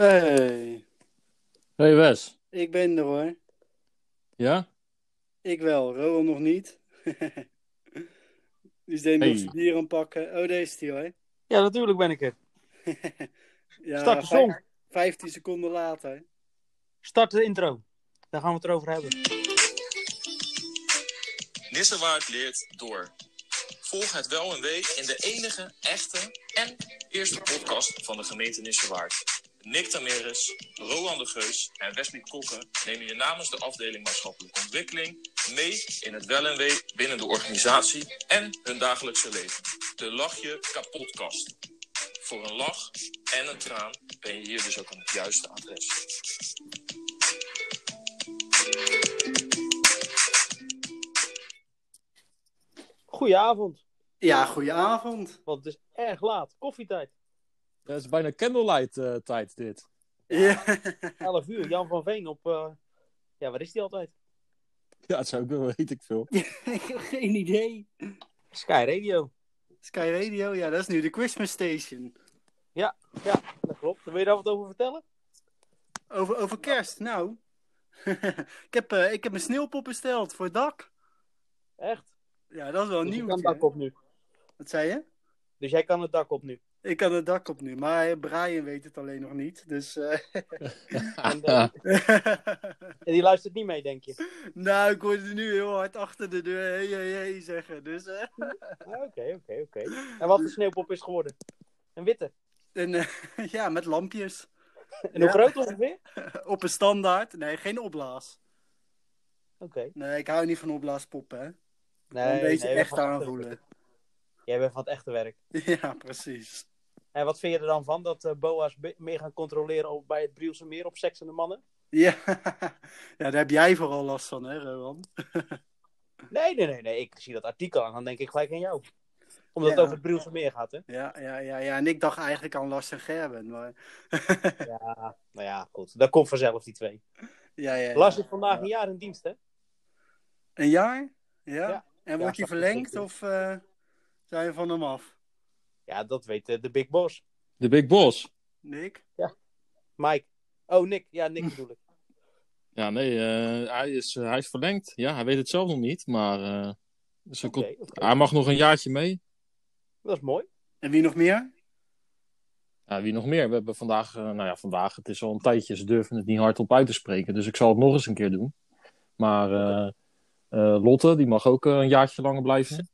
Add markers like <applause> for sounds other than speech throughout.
Hey, Hey Wes. ik ben er hoor. Ja? Ik wel, Roel nog niet. <laughs> Die denk ik Hey. bier aan pakken. Oh, deze is die hoor. Ja, natuurlijk ben ik er. <laughs> Ja, Start de song. 15 seconden later. Start de intro. Daar gaan we het erover hebben. Nissewaard leert door. Volg het wel en wee in de enige, echte en eerste podcast van de gemeente Nissewaard. Nick Tameres, Roland de Geus en Wesley Kokken nemen je namens de afdeling maatschappelijke ontwikkeling mee in het wel en wee binnen de organisatie en hun dagelijkse leven. De Lach je kapotkast. Voor een lach en een traan ben je hier dus ook aan het juiste adres. Goedenavond, Ja, goedenavond. want het is erg laat. Koffietijd. Het is bijna candlelight eh, tijd dit. Ja. 11 <laughs> uur. Jan van Veen op... eh, Ja, waar is die altijd? Ja, dat zou ik wel, weet ik veel. <laughs> ik heb geen idee. Sky Radio. Sky Radio, ja, dat is nu de Christmas Station. Ja, dat klopt. Wil je daar wat over vertellen? Over, over kerst, nou. <laughs> ik, heb, eh, ik heb een sneeuwpop besteld voor het dak. Echt? Ja, dat is wel Dus je nieuw. kan het dak op nu. Wat zei je? Dus jij kan het dak op nu. Ik kan het dak op nu, maar Brian weet het alleen nog niet. Dus. eh, <laughs> En, eh, <laughs> en die luistert niet mee, denk je? <laughs> nou, ik hoorde nu heel hard achter de deur hey, hey, hey zeggen. Dus. eh, Oké, oké, oké. En wat voor sneeuwpop is geworden? Een witte. en, eh, ja, met lampjes. En hoe Ja. groot ongeveer? Op een standaard. Nee, geen opblaas. Oké. Nee, ik hou niet van opblaaspoppen, hè. Nee, Dan weet je nee, echt aanvoelen. Jij bent van het echte werk. Ja, precies. En wat vind je er dan van dat eh, boa's meer gaan controleren op, bij het Brielse Meer op seks en de mannen? Ja. <laughs> ja, daar heb jij vooral last van, hè, Rowan? <laughs> Nee, nee, nee, nee. Ik zie dat artikel en dan denk ik gelijk aan jou. Omdat Ja. het over het Brielse Meer gaat, hè? Ja, ja, ja, ja. En ik dacht eigenlijk aan Lars en Gerben, maar... <laughs> Ja, nou ja, goed. Dat komt vanzelf, die twee. ja, ja, ja. Lars is vandaag een jaar in dienst, hè? Een jaar? Ja. En wordt hij verlengd of eh, zijn we van hem af? Ja, dat weet eh, de Big Boss. De Big Boss. Nick? Mike. Oh, Nick. Ja, Nick bedoel ik. Ja, nee, eh, hij, is, hij is verlengd. Ja, hij weet het zelf nog niet, maar eh, dus hij, mag nog een jaartje mee. Dat is mooi. En wie nog meer? Ja, wie nog meer? We hebben vandaag, eh, nou ja, vandaag, het is al een tijdje, ze durven het niet hardop uit te spreken, dus ik zal het nog eens een keer doen. Maar eh, eh, Lotte, die mag ook eh, een jaartje langer blijven.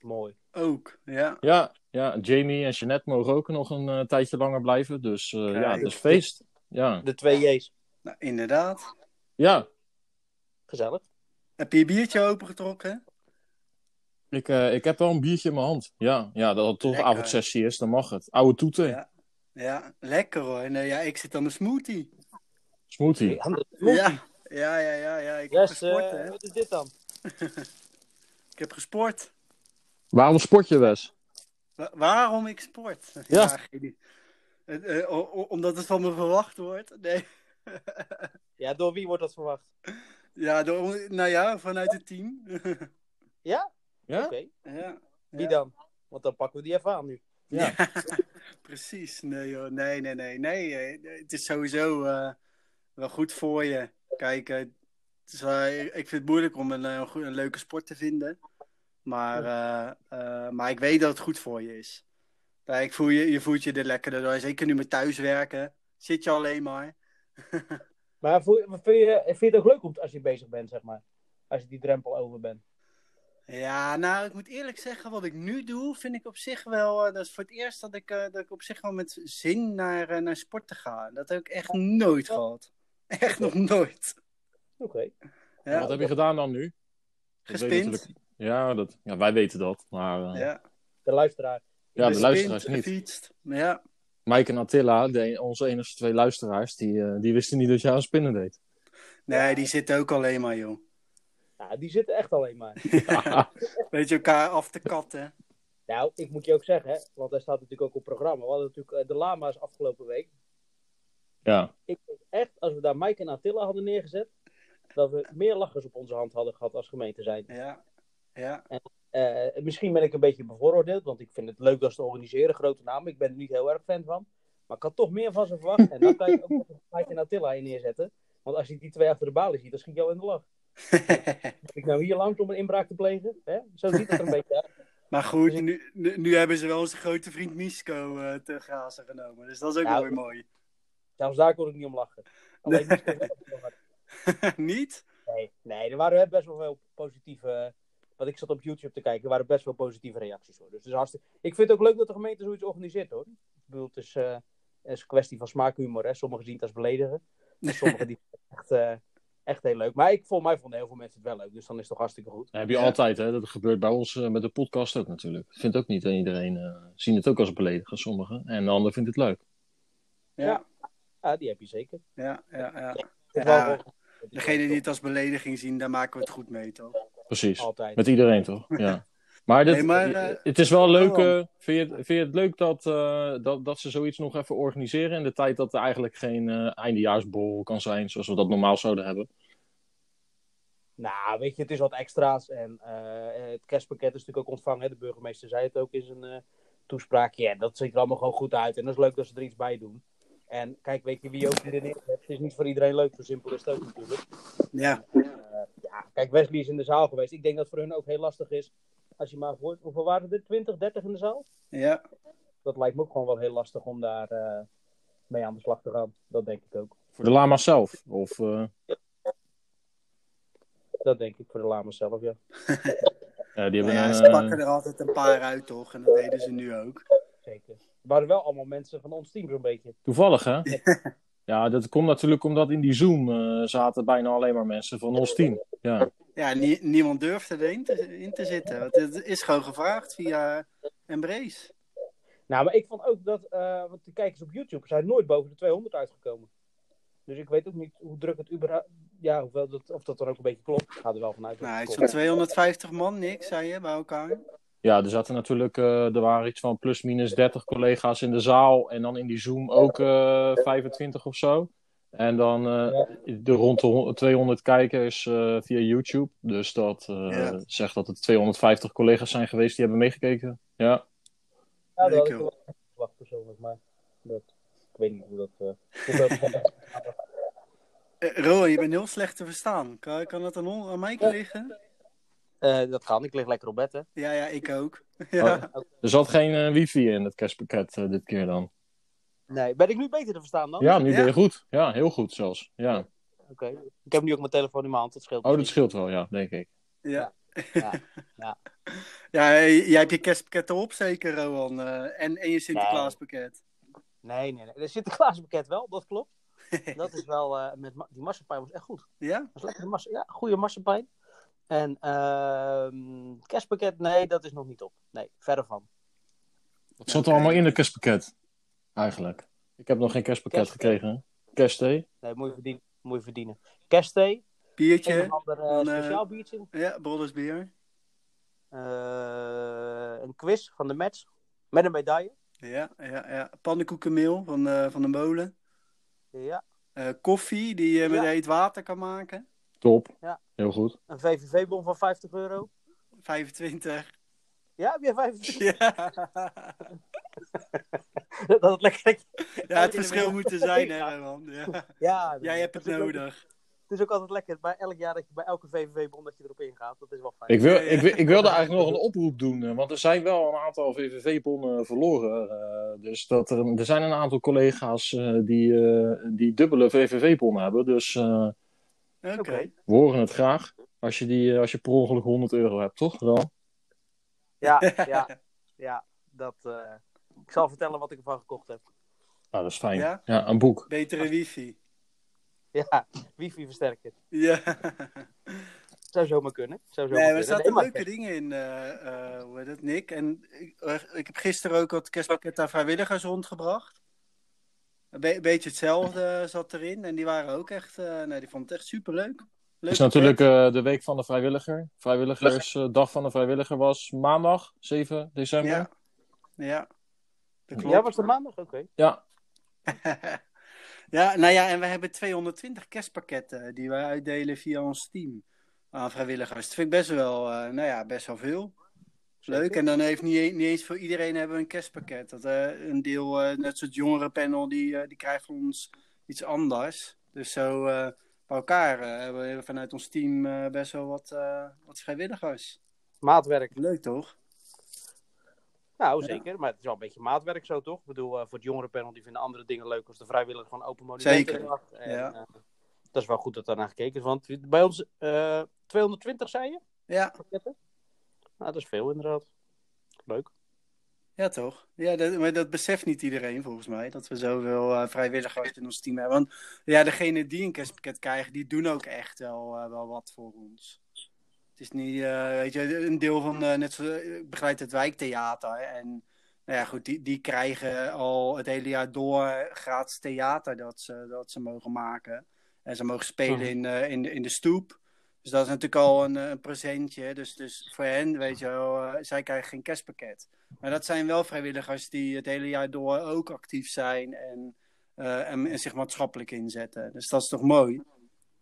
Mooi. Ook, ja. Ja, ja, Jamie en Jeanette mogen ook nog een eh, tijdje langer blijven, dus eh, ja, het is feest. Ja, De twee J's. Nou, inderdaad. ja. Gezellig. Heb je je biertje opengetrokken? Ik, eh, ik heb wel een biertje in mijn hand. Ja, ja dat het toch Lekker. avondsessie is, dan mag het. Oude toeten, Ja. Ja, lekker hoor. Nee, ja, ik zit aan de smoothie. smoothie. Ja, Ja, ja, ja, ja. Ik heb Yes, gesport, eh, hè. wat is dit dan? <laughs> Ik heb gesport. Waarom sport je, Wes? Wa- waarom ik sport? <laughs> Ja. Eh, omdat het van me verwacht wordt? Nee. <laughs> Ja, door wie wordt dat verwacht? Ja, door, nou ja, vanuit het team. <laughs> Ja? Ja? Oké. ja. Wie Ja. dan? Want dan pakken we die even aan nu. Ja. Precies. Nee, joh. nee, nee, nee. nee. eh, Het is sowieso eh, wel goed voor je. Kijk, het is wel- ik vind het moeilijk om een, een leuke sport te vinden. Maar, eh, eh, maar ik weet dat het goed voor je is. Kijk, voel je, je voelt je er lekkerder door. Zeker nu met thuiswerken. Zit je alleen maar. <laughs> Maar voel, je- vind, je, vind je het ook leuk om, als je bezig bent, zeg maar? Als je die drempel over bent. Ja, nou, ik moet eerlijk zeggen, wat ik nu doe, vind ik op zich wel. eh, dat is voor het eerst dat ik, eh, dat ik op zich wel met zin naar, eh, naar sporten ga. Dat heb ik echt nooit gehad. Echt nog nooit. Oké. Ja, Wat heb je gedaan dan nu? Dat Gespind. Ja, dat, ja, wij weten dat. Maar eh, ja, Ja, De luisteraar. de Gespind, luisteraars niet. gefietst. Ja. Mike en Attila, de, onze enige twee luisteraars, die, eh, die wisten niet dat je aan spinnen deed. Nee, die zitten ook alleen maar, joh. Ja, die zitten echt alleen maar. <laughs> Weet je, elkaar af te katten. nou, ik moet je ook zeggen, hè, want daar staat natuurlijk ook op programma. We hadden natuurlijk eh, de lama's afgelopen week. ja. Ik denk echt, als we daar Mike en Attila hadden neergezet, dat we meer lachers op onze hand hadden gehad als gemeente zijn. Ja. Ja. Eh, misschien ben ik een beetje bevooroordeeld, want ik vind het leuk dat ze organiseren, grote namen. Ik ben er niet heel erg fan van. Maar ik had toch meer van ze verwacht. En dan kan je ook nog een Mike en Attila in neerzetten. Want als je die twee achter de balie ziet, dan schiet je al in de lach. <laughs> Heb ik nou hier langs om een inbraak te plegen? Hè? Zo ziet het er een beetje uit. maar goed, Dus nu, nu, nu hebben ze wel onze grote vriend Misko eh, te grazen genomen. Dus dat is ook Ja, wel weer mooi. Zelfs daar kon ik niet om lachen. Alleen <laughs> <laughs> Niet? Nee, nee, er waren best wel veel positieve. Want ik zat op YouTube te kijken, er waren best wel positieve reacties hoor. Dus het is hartstikke... Ik vind het ook leuk dat de gemeente zoiets organiseert hoor. Ik bedoel, het is, eh, het is een kwestie van smaakhumor. Hè. Sommigen zien het als beledigen. En sommigen die <laughs> echt, eh, echt heel leuk. Maar ik, volgens mij vonden heel veel mensen het wel leuk. Dus dan is het toch hartstikke goed. Dat heb je Ja. altijd, hè? Dat gebeurt bij ons eh, met de podcast ook natuurlijk. Ik vind ook niet dat iedereen eh zien het ook als beledigen, sommigen. En de ander vindt het leuk. Ja, Ja, die heb je zeker. ja, ja. ja. Ja, Degene die het als belediging zien, daar maken we het goed mee, toch? Precies. Altijd. Met iedereen toch? <laughs> Ja. Maar, dit, Nee, maar, eh, het is wel leuk. eh, vind, je, het- vind je het leuk dat, eh, dat, dat ze zoiets nog even organiseren in de tijd dat er eigenlijk geen eh eindejaarsborrel kan zijn zoals we dat normaal zouden hebben? Nou, weet je, het is wat extra's. En eh, het kerstpakket is natuurlijk ook ontvangen. Hè. De burgemeester zei het ook in zijn eh toespraak. Ja, dat ziet er allemaal gewoon goed uit. En dat is leuk dat ze er iets bij doen. En kijk, weet je wie ook erin is? Het is niet voor iedereen leuk, zo simpel is het ook natuurlijk. Ja, Ja, kijk, Wesley is in de zaal geweest. Ik denk dat het voor hun ook heel lastig is. Als je maar voor, hoeveel waren er? 20, 30 in de zaal? ja. Dat lijkt me ook gewoon wel heel lastig om daar eh, mee aan de slag te gaan. Dat denk ik ook. Voor de lama zelf? Of, eh, Dat denk ik voor de Lama zelf, ja. <laughs> ja, die hebben ja, een, ze eh, pakken er altijd een paar uit, toch? En dat deden ze nu ook. Zeker. Er waren wel allemaal mensen van ons team zo'n beetje. Toevallig, hè? <laughs> Ja, dat komt natuurlijk omdat in die Zoom eh, zaten bijna alleen maar mensen van ons team. Ja, Ja, nie- niemand durfde erin te, in te zitten. Want het is gewoon gevraagd via Embrace. Nou, maar ik vond ook dat, eh, want de kijkers op YouTube zijn nooit boven de 200 uitgekomen. Dus ik weet ook niet hoe druk het überhaupt, ja, hoeveel dat, of dat dan ook een beetje klopt. Ik ga er wel vanuit. Nou, zo'n 250 man, niks, zei je, bij elkaar. Ja er zaten natuurlijk eh, er waren iets van plus minus 30 collega's in de zaal. En dan in die Zoom ook eh 25 of zo. En dan eh, de rond de hon- 200 kijkers eh, via YouTube. Dus dat eh, Ja. zegt dat het 250 collega's zijn geweest die hebben meegekeken. Ja, Ja, dat had ik wel verwacht persoonlijk, maar dat, ik weet niet hoe dat... eh, <laughs> <laughs> Eh, Rowan, je bent heel slecht te verstaan. Kan, kan dat aan, aan mij liggen? Eh, dat kan, ik lig lekker op bed, hè. Ja, ja, ik ook. <laughs> Ja. <laughs> er zat geen eh, wifi in het kerstpakket eh, dit keer dan. Nee, ben ik nu beter te verstaan dan? Ja, nu Ja. ben je goed. Ja, heel goed zelfs. Ja. Oké. Ik heb nu ook mijn telefoon in mijn hand, dat scheelt. Oh, dat scheelt wel, ja, denk ik. Ja. Ja, <laughs> ja. Ja, jij hebt je kerstpakket erop zeker, Rowan. en, en je Sinterklaaspakket. Nee, nee, nee. De Sinterklaaspakket wel, dat klopt. Dat is wel, eh, met ma- die marsepein was echt goed. Ja? Dat was lekker ja, goede marsepein. En ehm kerstpakket, nee, dat is nog niet op. Nee, verder van. Wat zat er allemaal in het kerstpakket? Eigenlijk. Ik heb nog geen kerstpakket Kerstthee. gekregen. Kerstthee? Nee, moet je verdienen. Moet je verdienen. Kerstthee, een Biertje. of ander eh, eh, speciaal biertje. Ja, Broddersbier. Eh, een quiz van de match. Met een medaille. Ja, ja, ja. Pannenkoekenmeel van, eh, van de molen. Ja. Eh, koffie die je met Ja. heet water kan maken. Top. Ja. Heel goed. Een VVV-bon van 50 euro. 25. Ja, heb je 25? Ja, <laughs> dat het lekker. ja het verschil moet er zijn, hè, Rowan. Ja. Ja, Jij hebt het ook- nodig. Het is ook altijd lekker bij elk jaar dat je bij elke VVV-bon dat je erop ingaat. Dat is wel fijn. Ik, wil. Ik, wil- ik wilde eigenlijk nog een oproep doen. eh, Want er zijn wel een aantal VVV-bonnen verloren. eh, dus dat er, er zijn een aantal collega's eh, die, eh, die dubbele VVV-bonnen hebben. Dus eh, Oké. Oké. we horen het graag. Als je, die, eh, als je per ongeluk 100 euro hebt, toch? Wel? Ja, <laughs> ja, ja. Dat, eh, ik zal vertellen wat ik ervan gekocht heb. Nou, dat is fijn. Ja? Ja, een boek. Betere wifi. Ja, wifi versterken. Ja. <laughs> Zou zomaar kunnen. Zou zomaar Nee, er zaten leuke dingen in, eh, eh, hoe heet het, Nick? En ik, ik heb gisteren ook wat kerstpakket aan vrijwilligers rondgebracht. Een be- beetje hetzelfde zat erin. En die waren ook echt, eh, nee, die vonden het echt superleuk. Het Leuk is natuurlijk eh, de week van de vrijwilliger. Vrijwilligersdag van de vrijwilliger was maandag, 7 december. Ja. Ja. Dat klopt. Ja, was het maandag? Oké. Ja, <laughs> ja, nou ja, en we hebben 220 kerstpakketten die wij uitdelen via ons team aan vrijwilligers. Dat vind ik best wel, eh, nou ja, best wel veel. Leuk. En dan heeft niet, e- niet eens voor iedereen hebben we een kerstpakket. Dat, eh, een deel, eh, net zoals het jongerenpanel, die, eh, die krijgt van ons iets anders. Dus zo bij elkaar hebben we vanuit ons team best wel wat, wat vrijwilligers. Maatwerk. Leuk toch? Nou, Ja. zeker. Maar het is wel een beetje maatwerk zo, toch? Ik bedoel, voor het jongerenpanel, die vinden andere dingen leuk als de vrijwilligers van Open Monumentendag. Zeker, En, ja. dat is wel goed dat daar naar gekeken is. Want bij ons eh 220, zei je? Ja, Pakketten? Dat is veel inderdaad. Leuk. ja toch? Ja, dat, maar dat beseft niet iedereen volgens mij. Dat we zoveel eh, vrijwilligers in ons team hebben. Want ja, degenen die een kerstpakket krijgen, die doen ook echt wel, eh, wel wat voor ons. Het is niet, eh, weet je, een deel van, net zo, ik begeleid het wijktheater. En nou ja, goed, die, die krijgen al het hele jaar door gratis theater dat ze, dat ze mogen maken. En ze mogen spelen Mhm. in, in, de, in de stoep. Dus dat is natuurlijk al een, eh, een presentje. Dus, dus voor hen, weet je wel, eh, zij krijgen geen kerstpakket. Maar dat zijn wel vrijwilligers die het hele jaar door ook actief zijn en, eh, en, en zich maatschappelijk inzetten. Dus dat is toch mooi?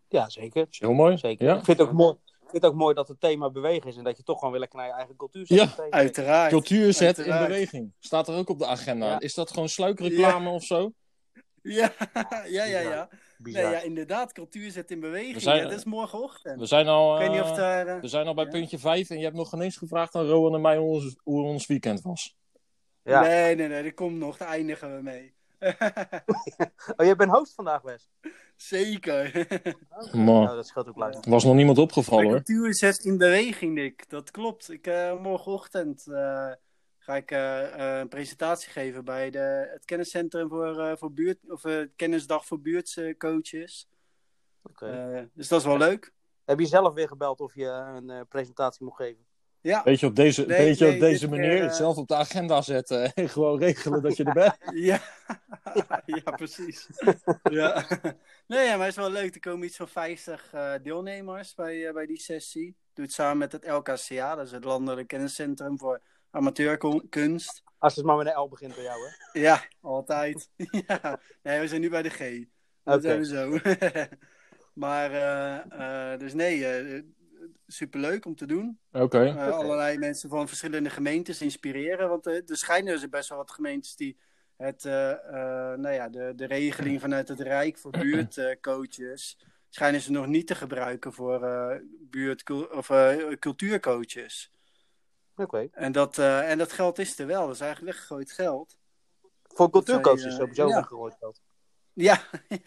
Ja, zeker. Heel mooi. zeker. Ja. Ik vind het ook mooi. Ik vind het ook mooi dat het thema bewegen is en dat je toch gewoon weer lekker naar je eigen cultuur zet. Ja. Uiteraard. Cultuur zet in beweging. Staat er ook op de agenda. Ja. Is dat gewoon sluikreclame of zo? Ja, ja, ja, ja. Bizar. Nee, ja, inderdaad. Cultuur zet in beweging. Zijn- dat is morgenochtend. We zijn al, Ik weet niet eh, of daar... eh, we zijn al bij Ja. puntje 5 en je hebt nog geen eens gevraagd aan Rowan en mij hoe ons, hoe ons weekend was. Ja. Nee, nee, nee. Dat komt nog. Daar eindigen we mee. <laughs> Oh, jij bent host vandaag, Wes. Zeker. <laughs> Man, Nou, dat scheelt ook luisteren. was nog niemand opgevallen hoor. cultuur zet in beweging, Nick. Dat klopt. Ik, eh, morgenochtend eh, ga ik eh, eh, een presentatie geven bij de, het kenniscentrum voor, eh, voor buurt, of kennisdag voor buurtcoaches. Oké. Eh, dus dat is wel leuk. Heb je zelf weer gebeld of je een eh, presentatie mocht geven? Ja, Beetje op deze, Nee, beetje nee, op deze manier keer, het zelf op de agenda zetten en <laughs> gewoon regelen dat je er bent. <laughs> ja. <laughs> ja precies. ja. Nee, ja, maar het is wel leuk. Er komen iets van 50 eh, deelnemers bij, bij die sessie. Doe het samen met het LKCA, dat is het Landelijk Kenniscentrum voor Amateurkunst. Als het maar met een L begint bij jou, hè? Ja, altijd. <laughs> ja. Nee, we zijn nu bij de G. Dat Oké. zijn we zo. <laughs> maar, eh, eh, dus nee, eh, superleuk om te doen. Oké. Eh, Allerlei mensen van verschillende gemeentes inspireren. Want er schijnen dus best wel wat gemeentes die het, eh, eh, nou ja, de, de regeling vanuit het Rijk voor <clears throat> buurtcoaches. schijnen ze nog niet te gebruiken voor eh buurt, of, cultuurcoaches. Oké. En dat, eh, en dat geld is er wel. Dat is eigenlijk weggegooid geld. Voor cultuurcoaches is eh, sowieso ja. weggegooid geld. Ja, <laughs>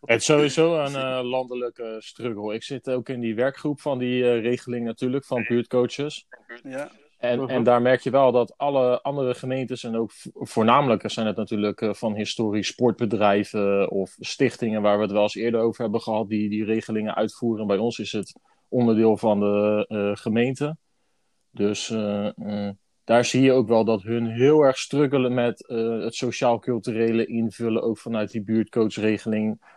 Het is sowieso een <laughs> eh, landelijke struggle. Ik zit ook in die werkgroep van die eh, regeling natuurlijk, van buurtcoaches. ja. En, en daar merk je wel dat alle andere gemeentes, en ook vo- voornamelijk zijn het natuurlijk eh, van historisch sportbedrijven of stichtingen waar we het wel eens eerder over hebben gehad, die die regelingen uitvoeren. Bij ons is het onderdeel van de eh, gemeente. Dus eh, eh, daar zie je ook wel dat hun heel erg struggelen met eh, het sociaal-culturele invullen, ook vanuit die buurtcoachregeling,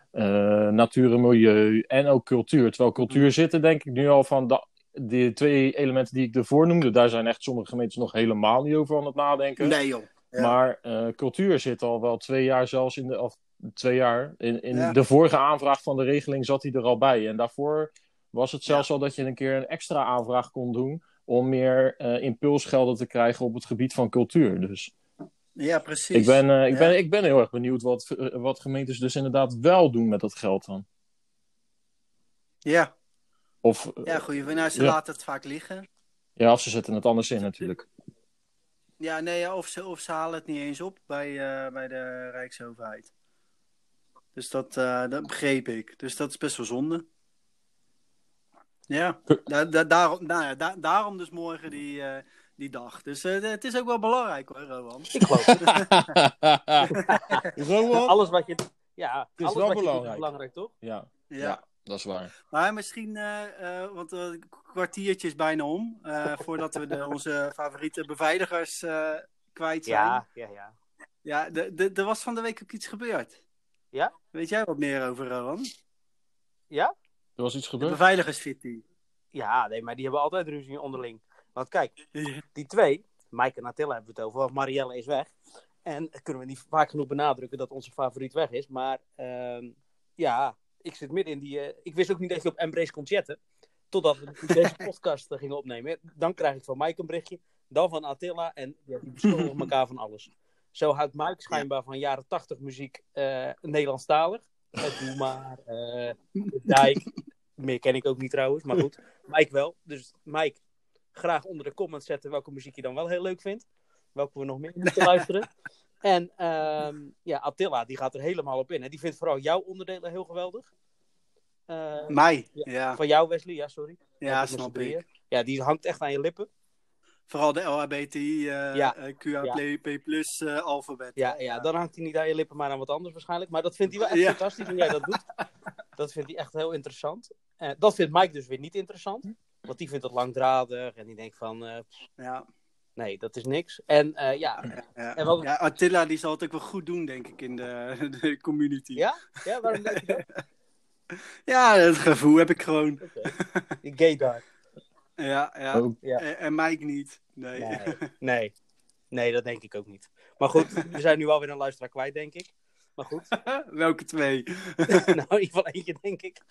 natuur en milieu en ook cultuur. Terwijl cultuur zit er denk ik nu al van de die twee elementen die ik ervoor noemde, daar zijn echt sommige gemeentes nog helemaal niet over aan het nadenken. Nee joh. Ja. Maar cultuur zit al wel twee jaar zelfs in de, of twee jaar, in, in Ja. de vorige aanvraag van de regeling zat hij er al bij. En daarvoor was het zelfs al dat je een keer een extra aanvraag kon doen om meer eh, impulsgelden te krijgen op het gebied van cultuur. Dus Ja, precies. ik ben, eh, ik, Ja. ben, ik ben heel erg benieuwd wat, eh, wat gemeentes dus inderdaad wel doen met dat geld dan. Ja, Of, ja goeie. Nou, ze Ja. laten het vaak liggen. ja, of ze zetten het anders in natuurlijk. Ja, nee, of, ze, of ze halen het niet eens op bij, bij de Rijksoverheid. Dus dat, dat begreep ik. Dus dat is best wel zonde. Ja, da, da- daarom, nou ja, da- daarom dus morgen die, eh, die dag. Dus eh, het is ook wel belangrijk hoor, Rowan. Ik geloof het. <laughs> Rowan? <laughs> alles wat je... Ja, is alles wel wat je doet belangrijk. belangrijk, toch? Ja, Ja. ja, dat is waar. Maar misschien, eh, eh, want het kwartiertje is bijna om. eh, voordat we de, onze favoriete beveiligers eh, kwijt zijn. Ja, ja, ja. Ja, de- de- er was van de week ook iets gebeurd. Ja? Weet jij wat meer over, Rowan? Ja? Er was iets De gebeurd? beveiligersfitty. Ja, nee, maar die hebben altijd ruzie onderling. Want kijk, <laughs> die twee, Mike en Attila hebben we het over, want Marielle is weg. En kunnen we niet vaak genoeg benadrukken dat onze favoriet weg is. Maar ehm, ja, ik zit midden in die... eh, ik wist ook niet dat je op Embrace kon chatten. Totdat we <laughs> deze podcast eh, gingen opnemen. Dan krijg ik van Mike een berichtje. Dan van Attila. En ja, die beschuldigen elkaar van alles. Zo houdt Mike schijnbaar van jaren 80 muziek eh Nederlandstalig. Het Doe maar. eh, <laughs> de Dijk. Meer ken ik ook niet trouwens. Maar goed. <laughs> Mike wel. Dus Mike, graag onder de comments zetten welke muziek je dan wel heel leuk vindt. Welke we nog meer moeten <laughs> luisteren. En ehm, ja, Attila, die gaat er helemaal op in. En die vindt vooral jouw onderdelen heel geweldig. Eh, Mij, Ja. ja. van jou, Wesley, ja, sorry. Ja, snap ik. Ja, die hangt echt aan je lippen. Vooral de LHBTI, eh Ja. eh, plus eh, alfabet. Ja, ja, dan hangt hij niet aan je lippen, maar aan wat anders waarschijnlijk. Maar dat vindt hij wel echt fantastisch hoe jij dat doet. <laughs> Dat vindt hij echt heel interessant. Dat vindt Mike dus weer niet interessant. Want die vindt het langdradig en die denkt van, Ja, nee, dat is niks. En ja, ja. En wat- ja, Attila die zal het ook wel goed doen, denk ik, in de, <laughs> de community. ja, ja waarom denk je dat? <laughs> Ja, dat gevoel heb ik gewoon. Oké. Die gay daar. Ja, ja. Oh. Ja. En, en Mike niet. Nee. Nee, <laughs> nee. Nee, dat denk ik ook niet. Maar goed, we zijn nu alweer een luisteraar kwijt, denk ik. Maar goed, <laughs> Welke twee? <laughs> nou, in ieder geval eentje, denk ik.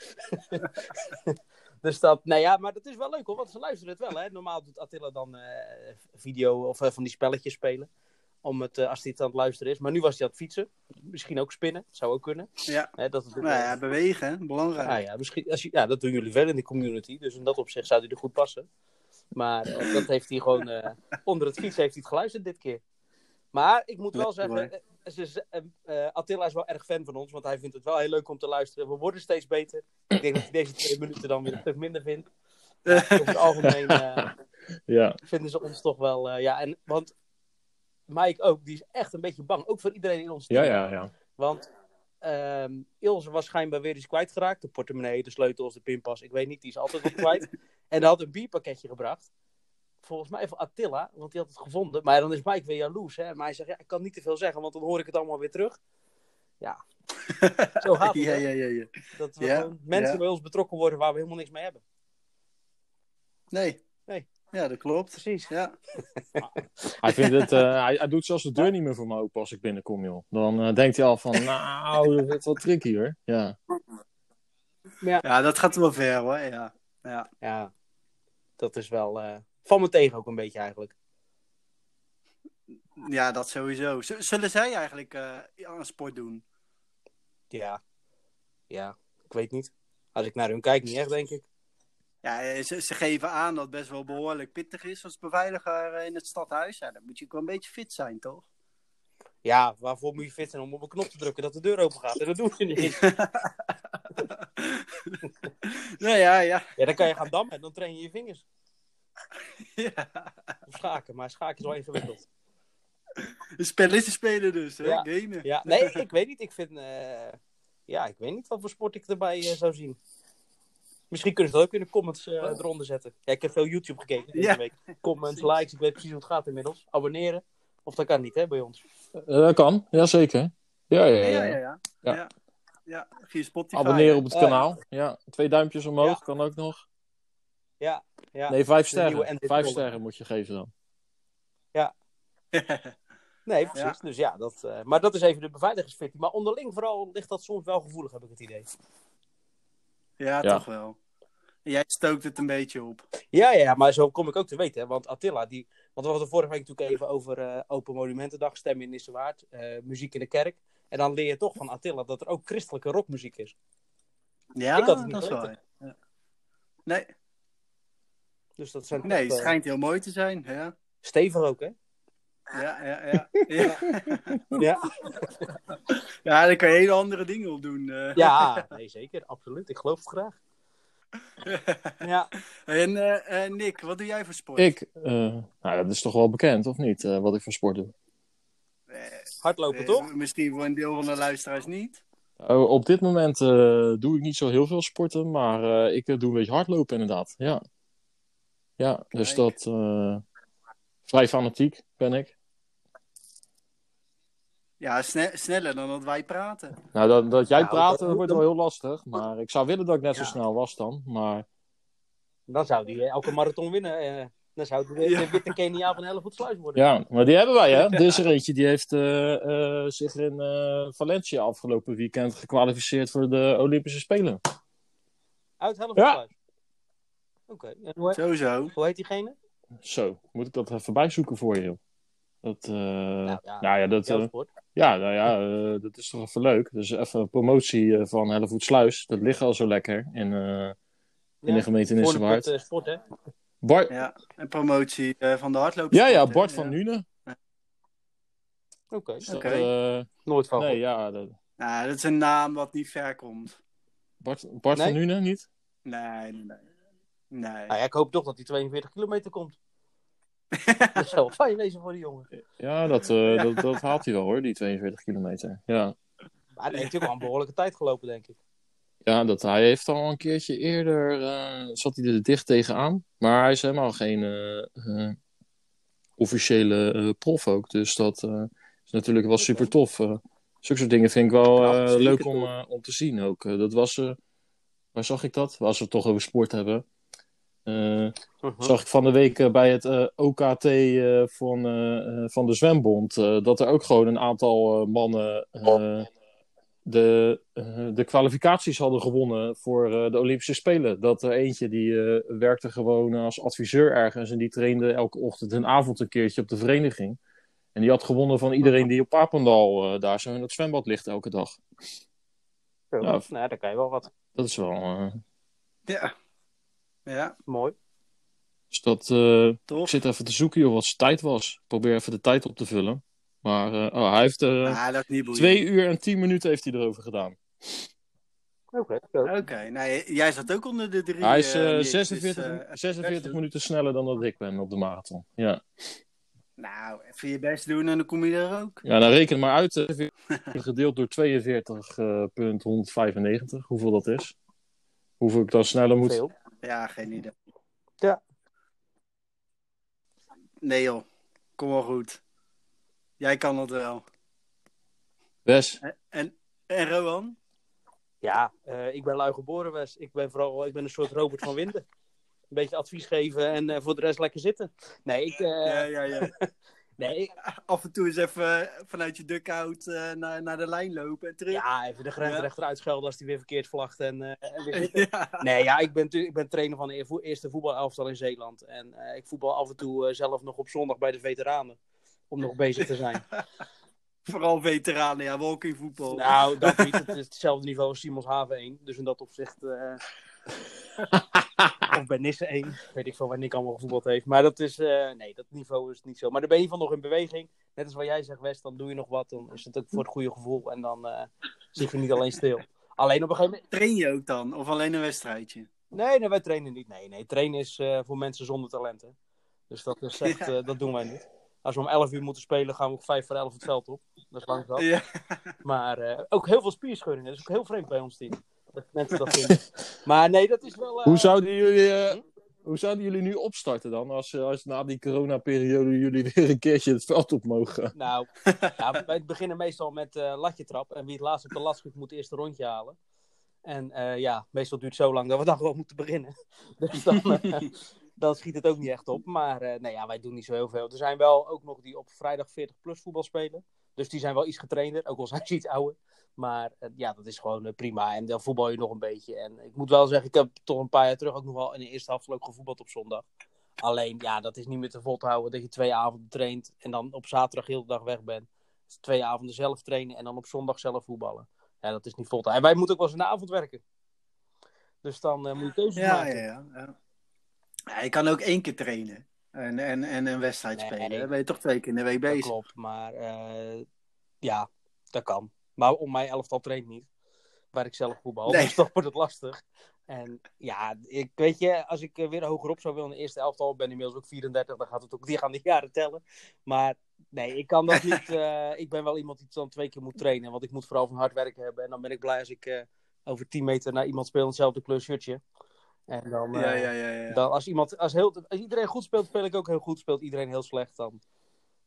dus dat, nou ja, maar dat is wel leuk hoor, want ze luisteren het wel. Hè? Normaal doet Attila dan eh, video of eh, van die spelletjes spelen. Om het, eh, als hij het aan het luisteren is. Maar nu was hij aan het fietsen. Misschien ook spinnen, zou ook kunnen. Ja. Hè, dat het ook, Nou ja, bewegen, belangrijk. Ah ja, misschien, als je, ja, dat doen jullie wel in de community. Dus in dat opzicht zou hij er goed passen. Maar eh, <laughs> dat heeft hij gewoon eh, onder het fietsen heeft hij het geluisterd dit keer. Maar ik moet wel zeggen, eh, ze- Attila is wel erg fan van ons. Want hij vindt het wel heel leuk om te luisteren. We worden steeds beter. Ik denk dat hij deze twee minuten dan weer een stuk minder vindt. <laughs> Over het algemeen eh, Ja, vinden ze ons toch wel... eh, ja, en, want Mike ook, die is echt een beetje bang. Ook voor iedereen in ons ja, team. ja. ja. Want ehm, Ilse was schijnbaar weer iets kwijtgeraakt. De portemonnee, de sleutels, de pinpas. Ik weet niet, die is altijd wat kwijt. <laughs> en hij had een bierpakketje gebracht. Volgens mij van Attila, want die had het gevonden. Maar dan is Mike weer jaloers. Hè? Maar hij zegt, ja, ik kan niet te veel zeggen, want dan hoor ik het allemaal weer terug. Ja, <laughs> zo gaat het. ja, ja, ja, ja. Dat we Ja, mensen ja. bij ons betrokken worden waar we helemaal niks mee hebben. Nee. Nee. Ja, dat klopt. Precies. Ja. Hij, vindt het, eh, hij, hij doet zelfs de deur niet meer voor me open als ik binnenkom, joh. Dan eh, denkt hij al van, <laughs> nou, dat wordt wel tricky, hoor. Ja. ja, dat gaat wel ver hoor. Ja. Ja. Ja, dat is wel eh, van me tegen ook een beetje eigenlijk. ja, dat sowieso. Z- Zullen zij eigenlijk eh aan sport doen? Ja. Ja, ik weet niet. Als ik naar hun kijk, niet echt, denk ik. Ja, eh, ze, ze geven aan dat het best wel behoorlijk pittig is als beveiliger eh, in het stadhuis. Ja, dan moet je ook wel een beetje fit zijn, toch? Ja, waarvoor moet je fit zijn om op een knop te drukken dat de deur open gaat? En dat doen ze niet. <laughs> nou ja, ja. Ja, dan kan je gaan dammen en dan train je je vingers. ja. Of schaken, maar schaken is wel ingewikkeld. Spellen spelen dus, hè? Ja. Gamen. Ja, nee, ik weet niet. Ik vind, eh, ja, ik weet niet wat voor sport ik erbij zou zien. Misschien kunnen ze dat ook in de comments eh, eronder zetten. Ja, ik heb veel YouTube gekeken deze Ja. week. Comments, likes, ik weet precies hoe het gaat inmiddels. Abonneren. Of dat kan niet, hè, bij ons. Eh, dat kan, jazeker. Ja, ja, Ja, ja. ja, ja. Ja. ja. ja. via Spotify. Abonneren op het kanaal. Ja, twee duimpjes omhoog Ja. kan ook nog. Ja, ja. Nee, vijf sterren. Vijf sterren moet je geven dan. <laughs> Nee, precies. Dus ja, dat, eh, maar dat is even de beveiligersfitty. Maar onderling vooral ligt dat soms wel gevoelig, heb ik het idee. Ja, Ja. toch wel. Jij stookt het een beetje op. Ja, ja, maar zo kom ik ook te weten. Hè? Want Attila, die, want we hadden vorige week natuurlijk even over eh, Open Monumentendag, stemmen in Nissewaard, eh muziek in de kerk. En dan leer je toch van Attila dat er ook christelijke rockmuziek is. Ja, dat is waar. Ja. Nee, Dus dat zijn nee, het eh, schijnt heel mooi te zijn. Ja, stevig ook, hè? Ja, ja. Ja, ja. <laughs> Ja, ja daar kan je hele andere dingen op doen. eh. ja nee, zeker, absoluut. Ik geloof het graag. <laughs> Ja, En eh, eh, Nick, wat doe jij voor sport? Ik, eh, nou, dat is toch wel bekend, of niet? eh, wat ik voor sport doe. Eh, hardlopen toch? Misschien voor een deel van de luisteraars niet. Oh, op dit moment eh, doe ik niet zo heel veel sporten, maar eh, ik doe een beetje hardlopen inderdaad. Ja, ja dus Kijk. dat eh, vrij fanatiek ben ik. Ja, sne- sneller dan dat wij praten. Nou, dat, dat jij Nou, praat dat- dat wordt wel heel lastig, maar ik zou willen dat ik net zo Ja. snel was dan. Maar Dan zou die eh, elke marathon winnen. eh, dan zou de, Ja. de witte Kenia van Hellevoetsluis worden. ja, maar die hebben wij hè. Er is er eentje die heeft eh, eh, zich in eh, Valencia afgelopen weekend gekwalificeerd voor de Olympische Spelen. Uit Hellevoetsluis. Oké. En Hoe, Sowieso. hoe heet diegene? Zo, moet ik dat even bijzoeken voor je, joh. Dat, eh, Nou, ja, ja, ja, dat. Ja, nou ja, eh, dat is toch even leuk. Dus even een promotie eh, van Hellevoet Sluis. Dat ligt al zo lekker in, eh, in Ja, de gemeente Voor de Nissewaard. uh, sport, hè? Bart, Ja. En promotie eh, van de hardloop. ja, ja, Bart van Nune. Oké. Dus eh, Nooit van. nee, ja, dat- Nou, dat is een naam wat niet ver komt. Bart, Bart Nee? van Nune niet? Nee, nee, nee. Nee. Nou ja, ik hoop toch dat hij 42 kilometer komt. <laughs> dat zou wel fijn wezen voor die jongen. Ja, dat, eh, dat, dat haalt hij wel hoor, die 42 kilometer. Ja, Maar hij heeft ook wel een behoorlijke tijd gelopen, denk ik. ja dat, hij heeft al een keertje eerder, eh, zat hij er dicht tegenaan. Maar hij is helemaal geen eh, officiële eh, prof ook. Dus dat eh, is natuurlijk wel super tof. Zulke soort dingen vind ik wel leuk om, eh, om te zien ook. Dat was, eh, waar zag ik dat? Als we het toch over sport hebben. Eh, zag ik van de week eh, bij het eh, OKT eh, van, van de Zwembond. eh, dat er ook gewoon een aantal mannen eh, de, de kwalificaties hadden gewonnen voor eh, de Olympische Spelen. Dat er eentje die eh, werkte gewoon als adviseur ergens. En die trainde elke ochtend en avond een keertje op de vereniging. En die had gewonnen van iedereen die op Papendal eh, daar zo in het zwembad ligt elke dag. Zo. Ja. Nou, daar kan je wel wat. Dat is wel. eh, Ja. Ja, Mooi. dus dat, eh, Ik zit even te zoeken joh, wat zijn tijd was. Ik probeer even de tijd op te vullen. Maar eh, oh, hij heeft er Ah, niet boeiend. twee uur en tien minuten heeft hij erover gedaan. Oké. zo. Oké, nou, jij zat ook onder de drie. hij is eh, eh, Nick, 46, dus, eh, 46 doen. minuten sneller dan dat ik ben op de marathon. Ja, Nou, even je best doen en dan kom je er ook. ja nou reken maar uit. <laughs> gedeeld door 42.195, hoeveel dat is. Hoeveel ik dan sneller moet. Veel. Ja, geen idee. Ja. Nee joh, kom wel goed. Jij kan het wel. Wes, En, en Rowan? Ja, eh, ik ben lui geboren, Wes. Ik ben vooral ik ben een soort Robert van Winden. Een beetje advies geven en eh, voor de rest lekker zitten. Nee, ik, eh, Ja, ja, ja. <laughs> nee, <laughs> Af en toe eens even vanuit je duckout eh naar, naar de lijn lopen en terug. ja, even de grensrechter uitschelden als hij weer verkeerd vlagt en, eh, en weer <laughs> zitten. Ja. Nee, ja, ik ben, ik ben trainer van de eerste voetbalelftal in Zeeland. En eh, ik voetbal af en toe eh, zelf nog op zondag bij de veteranen. Om nog bezig te zijn. <laughs> Vooral veteranen, ja, walkingvoetbal. nou, dat niet. Het is hetzelfde niveau als Simons Haven 1. Dus in dat opzicht... of bij Nissen 1. Weet ik veel waar Nick allemaal gevoetbald heeft. Maar dat is... eh, nee, dat niveau is niet zo. Maar dan ben je van nog in beweging. Net als wat jij zegt, West. Dan doe je nog wat. Dan is het ook voor het goede gevoel. En dan eh, zit je niet alleen stil. Alleen op een gegeven moment... Train je ook dan? Of alleen een wedstrijdje? Nee, nee, wij trainen niet. Nee, nee. Trainen is eh, voor mensen zonder talenten. Dus dat is echt... Ja. dat doen wij niet. Als we om 11 uur moeten spelen, gaan we om 5 voor 11 het veld op. Dat is lang zat. Ja. Maar ook heel veel spierscheuringen. Dat is ook heel vreemd bij ons team. Dat mensen dat vinden. <laughs> Maar nee, dat is wel... eh, hoe, zouden jullie, eh, hoe zouden jullie nu opstarten dan? Als, eh, als na die coronaperiode jullie <laughs> weer een keertje het veld op mogen? Nou, <laughs> ja, wij beginnen meestal met eh latje trap. En wie het laatst op de lat schiet, moet het eerste rondje halen. En eh, ja, meestal duurt het zo lang dat we dan gewoon moeten beginnen. Dus dan, dan schiet het ook niet echt op. Maar eh, nee, ja, wij doen niet zo heel veel. Er zijn wel ook nog die op vrijdag 40 plus voetbal spelen. Dus die zijn wel iets getrainder, ook al zijn ze iets ouder. Maar eh, ja, dat is gewoon eh, prima. En dan voetbal je nog een beetje. En ik moet wel zeggen, ik heb toch een paar jaar terug ook nog wel in de eerste helft gevoetbald op zondag. Alleen, ja, dat is niet meer te vol te houden dat je twee avonden traint en dan op zaterdag heel de dag weg bent. Dus twee avonden zelf trainen en dan op zondag zelf voetballen. Ja, dat is niet vol te houden. En wij moeten ook wel eens in de avond werken. Dus dan eh, moet je keuzes Ja, maken. ja, ja, ja. Je kan ook één keer trainen en, en, en een wedstrijd Nee. spelen. Dan ben je toch twee keer in de week bezig. klopt, maar ja, dat kan. Maar om mijn elftal traint niet, waar ik zelf voetbal. Nee. Dus dan wordt het lastig. En ja, ik, weet je, als ik eh, weer hogerop zou willen in de eerste elftal, ben ik inmiddels ook 34, dan gaat het ook, die gaan die jaren tellen. Maar nee, ik kan dat niet. <laughs> eh, ik ben wel iemand die dan twee keer moet trainen, want ik moet vooral van hard werken hebben. En dan ben ik blij als ik eh, over 10 meter naar iemand speel in hetzelfde kleur shirtje. En dan, Ja, ja, ja. ja. dan als, iemand, als, heel, als iedereen goed speelt, speel ik ook heel goed. Speelt iedereen heel slecht, dan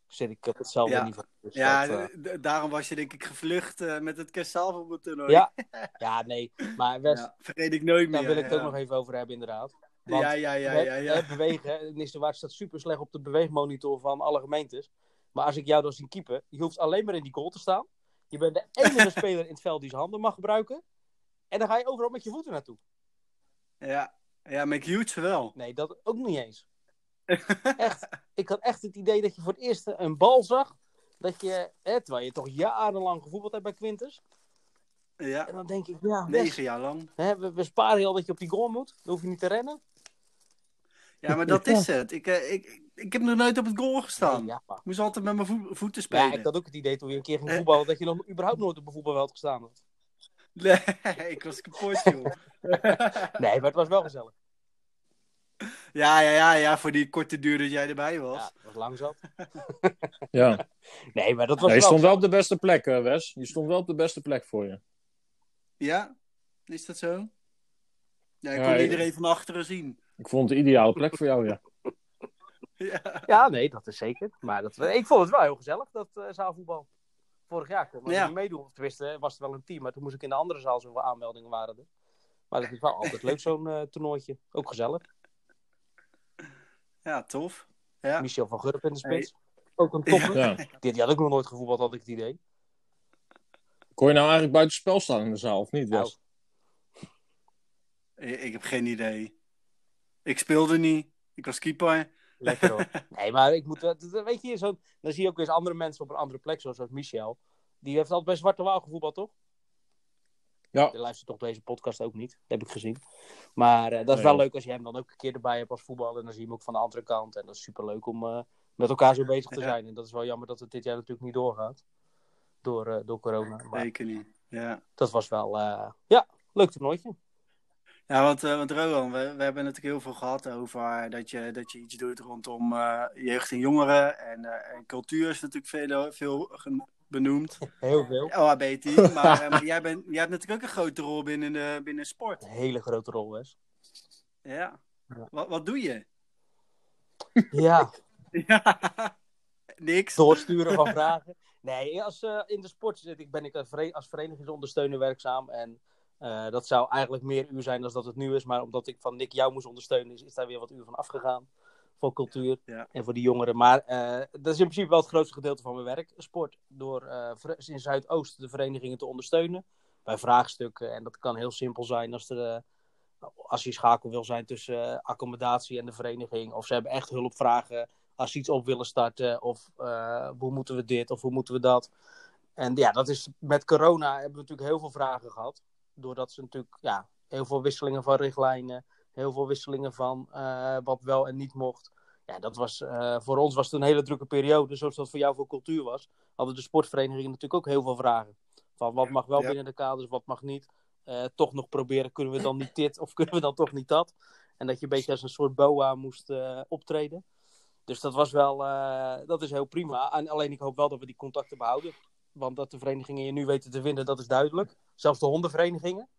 zit ik op hetzelfde Ja. niveau. Dus Ja, dat, eh, daarom was je denk ik gevlucht eh, met het Kersalvo-toernooi. Ja, <laughs> ja, nee. Maar West, Ja, vergeet ik nooit meer. daar wil ik het ook nog even over hebben, inderdaad. Want Ja, ja, ja, ja, ja. het bewegen, Nistelwaard staat super slecht op de beweegmonitor van alle gemeentes. Maar als ik jou dan zie keeper, je hoeft alleen maar in die goal te staan. Je bent de enige <laughs> speler in het veld die zijn handen mag gebruiken. En dan ga je overal met je voeten naartoe. Ja, Ja, McHughes wel. Nee, dat ook niet eens. Echt, ik had echt het idee dat je voor het eerst een bal zag. Dat je, hè, terwijl je toch jarenlang gevoetbald hebt bij Quintus. En Ja, dan denk ik, ja, negen jaar lang. hè, we, we sparen je al dat je op die goal moet. Dan hoef je niet te rennen. Ja, maar dat is het. Ik, eh, ik, ik heb nog nooit op het goal gestaan. Nee, ja. Ik moest altijd met mijn voet- voeten Ja, spelen. ik had ook het idee toen je een keer ging Eh. voetballen, dat je nog überhaupt nooit op een voetbalveld gestaan had. Nee, <laughs> ik was kapot, joh. Nee, maar het was wel gezellig. Ja, ja, ja, ja, voor die korte duur dat jij erbij was. Ja, was lang zat. <laughs> Ja. Nee, maar dat was Ja, je wel... stond wel op de beste plek, eh, Wes. Je stond wel op de beste plek voor je. Ja? Is dat zo? Ja, ik Ja, kon iedereen van achteren zien. Ik vond het de ideale plek voor jou, ja. <laughs> Ja, Ja, nee, dat is zeker. Maar dat, ik vond het wel heel gezellig, dat eh, zaalvoetbal. Vorig jaar kon ik Ja. niet meedoen. Of tenminste, was het wel een team. Maar toen moest ik in de andere zaal zoveel aanmeldingen waren er. Maar het is wel altijd leuk, <laughs> zo'n eh, toernooitje. Ook gezellig. Ja tof. Ja. Michel van Gurp in de spits. Ook een topper. ja. Die, die had ook nog nooit gevoetbald, had ik het idee. Kon je nou eigenlijk buitenspel staan in de zaal, of niet, Nou, Wes? Ik, ik heb geen idee. Ik speelde niet. Ik was keeper. Lekker hoor. <laughs> Nee, maar ik moet, weet je, zo, dan zie je ook weer eens andere mensen op een andere plek, zoals Michel. Die heeft altijd bij Zwarte Waal gevoetbald, toch? Ja. Die luistert toch deze podcast ook niet, dat heb ik gezien. Maar eh, dat is Nee. wel leuk als je hem dan ook een keer erbij hebt als voetballer. En dan zie je hem ook van de andere kant. En dat is super leuk om eh, met elkaar zo bezig te Ja. zijn. En dat is wel jammer dat het dit jaar natuurlijk niet doorgaat. Door, eh, door corona. Maar Zeker niet. Ja, dat was wel, eh, ja, leuk toernooitje. ja want, eh, want Rowan, we, we hebben natuurlijk heel veel gehad over dat je, dat je iets doet rondom eh, jeugd en jongeren. En, eh, en cultuur is natuurlijk veel, veel benoemd. <laughs> Heel veel. OHBT. Maar, eh, maar <laughs> jij, bent, jij hebt natuurlijk ook een grote rol binnen, de, binnen sport. Een hele grote rol, Wes. Ja. Ja. Wat, wat doe je? <laughs> Ja, Ja. Niks. doorsturen van vragen. Nee, als eh, in de sport zit ik, ben ik als verenigingsondersteuner werkzaam. En eh, dat zou eigenlijk meer uur zijn dan dat het nu is. Maar omdat ik van Nick jou moest ondersteunen, is, is daar weer wat uur van afgegaan. Voor cultuur Ja. en voor die jongeren. Maar eh, dat is in principe wel het grootste gedeelte van mijn werk. Sport door eh, in Zuidoost de verenigingen te ondersteunen. Bij vraagstukken. En dat kan heel simpel zijn als er... eh, als je schakel wil zijn tussen accommodatie en de vereniging. Of ze hebben echt hulpvragen als ze iets op willen starten. Of hoe moeten we dit of hoe moeten we dat. En ja, dat is met corona hebben we natuurlijk heel veel vragen gehad. Doordat ze natuurlijk ja, heel veel wisselingen van richtlijnen. Heel veel wisselingen van eh, wat wel en niet mocht. Ja, dat was, eh, voor ons was het een hele drukke periode. Zoals dat voor jou voor cultuur was. Hadden de sportverenigingen natuurlijk ook heel veel vragen. Van wat mag wel Ja. binnen de kaders, wat mag niet. Eh, toch nog proberen, kunnen we dan niet dit of kunnen we dan toch niet dat? En dat je een beetje als een soort boa moest optreden. Dus dat was wel, dat is heel prima. En alleen ik hoop wel dat we die contacten behouden. Want dat de verenigingen je nu weten te vinden, dat is duidelijk. Zelfs de hondenverenigingen.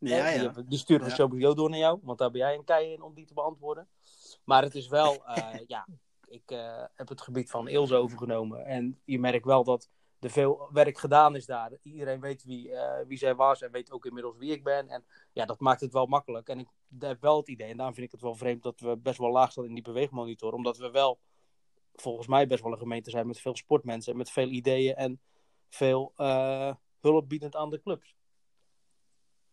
Ja, Die, ja. hebben- die sturen we sowieso door naar jou. Want daar ben jij een kei in om die te beantwoorden. Maar het is wel, eh, <laughs> ja, ik eh, heb het gebied van Ilse overgenomen. En je merkt wel dat er veel werk gedaan is daar. Iedereen weet wie, eh, wie zij was en weet ook inmiddels wie ik ben. En ja, dat maakt het wel makkelijk. En ik heb wel het idee, en daarom vind ik het wel vreemd dat we best wel laag staan in die beweegmonitor. Omdat we wel, volgens mij, best wel een gemeente zijn met veel sportmensen. En met veel ideeën en veel hulp biedend aan de clubs.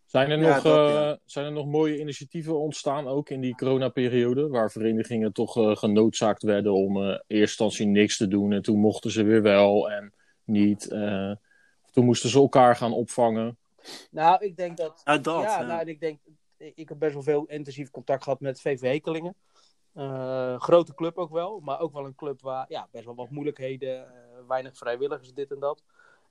Zijn er, Ja, nog, dat, eh, zijn er nog mooie initiatieven ontstaan, ook in die coronaperiode, waar verenigingen toch eh, genoodzaakt werden om eh, in eerste instantie niks te doen en toen mochten ze weer wel en niet. eh, toen moesten ze elkaar gaan opvangen. Nou, ik denk dat dat. ja, nou, en ik denk, ik heb best wel veel intensief contact gehad met VV Hekelingen. Eh, grote club ook wel, maar ook wel een club waar ja, best wel wat moeilijkheden, eh, weinig vrijwilligers, dit en dat.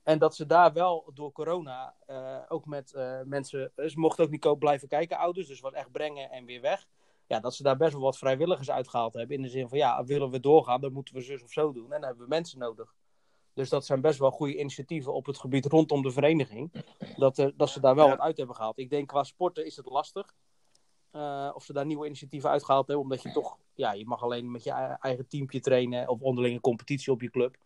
En dat ze daar wel door corona eh, ook met eh, mensen, ze mochten ook niet koop blijven kijken, ouders, dus wat echt brengen en weer weg. Ja, dat ze daar best wel wat vrijwilligers uitgehaald hebben. In de zin van, ja, willen we doorgaan, dan moeten we zus of zo doen. En dan hebben we mensen nodig. Dus dat zijn best wel goede initiatieven op het gebied rondom de vereniging. Dat, er, dat ze daar wel Ja. wat uit hebben gehaald. Ik denk qua sporten is het lastig. eh, of ze daar nieuwe initiatieven uitgehaald hebben. Omdat je toch, ja, je mag alleen met je ei- eigen teampje trainen. Of onderlinge competitie op je club.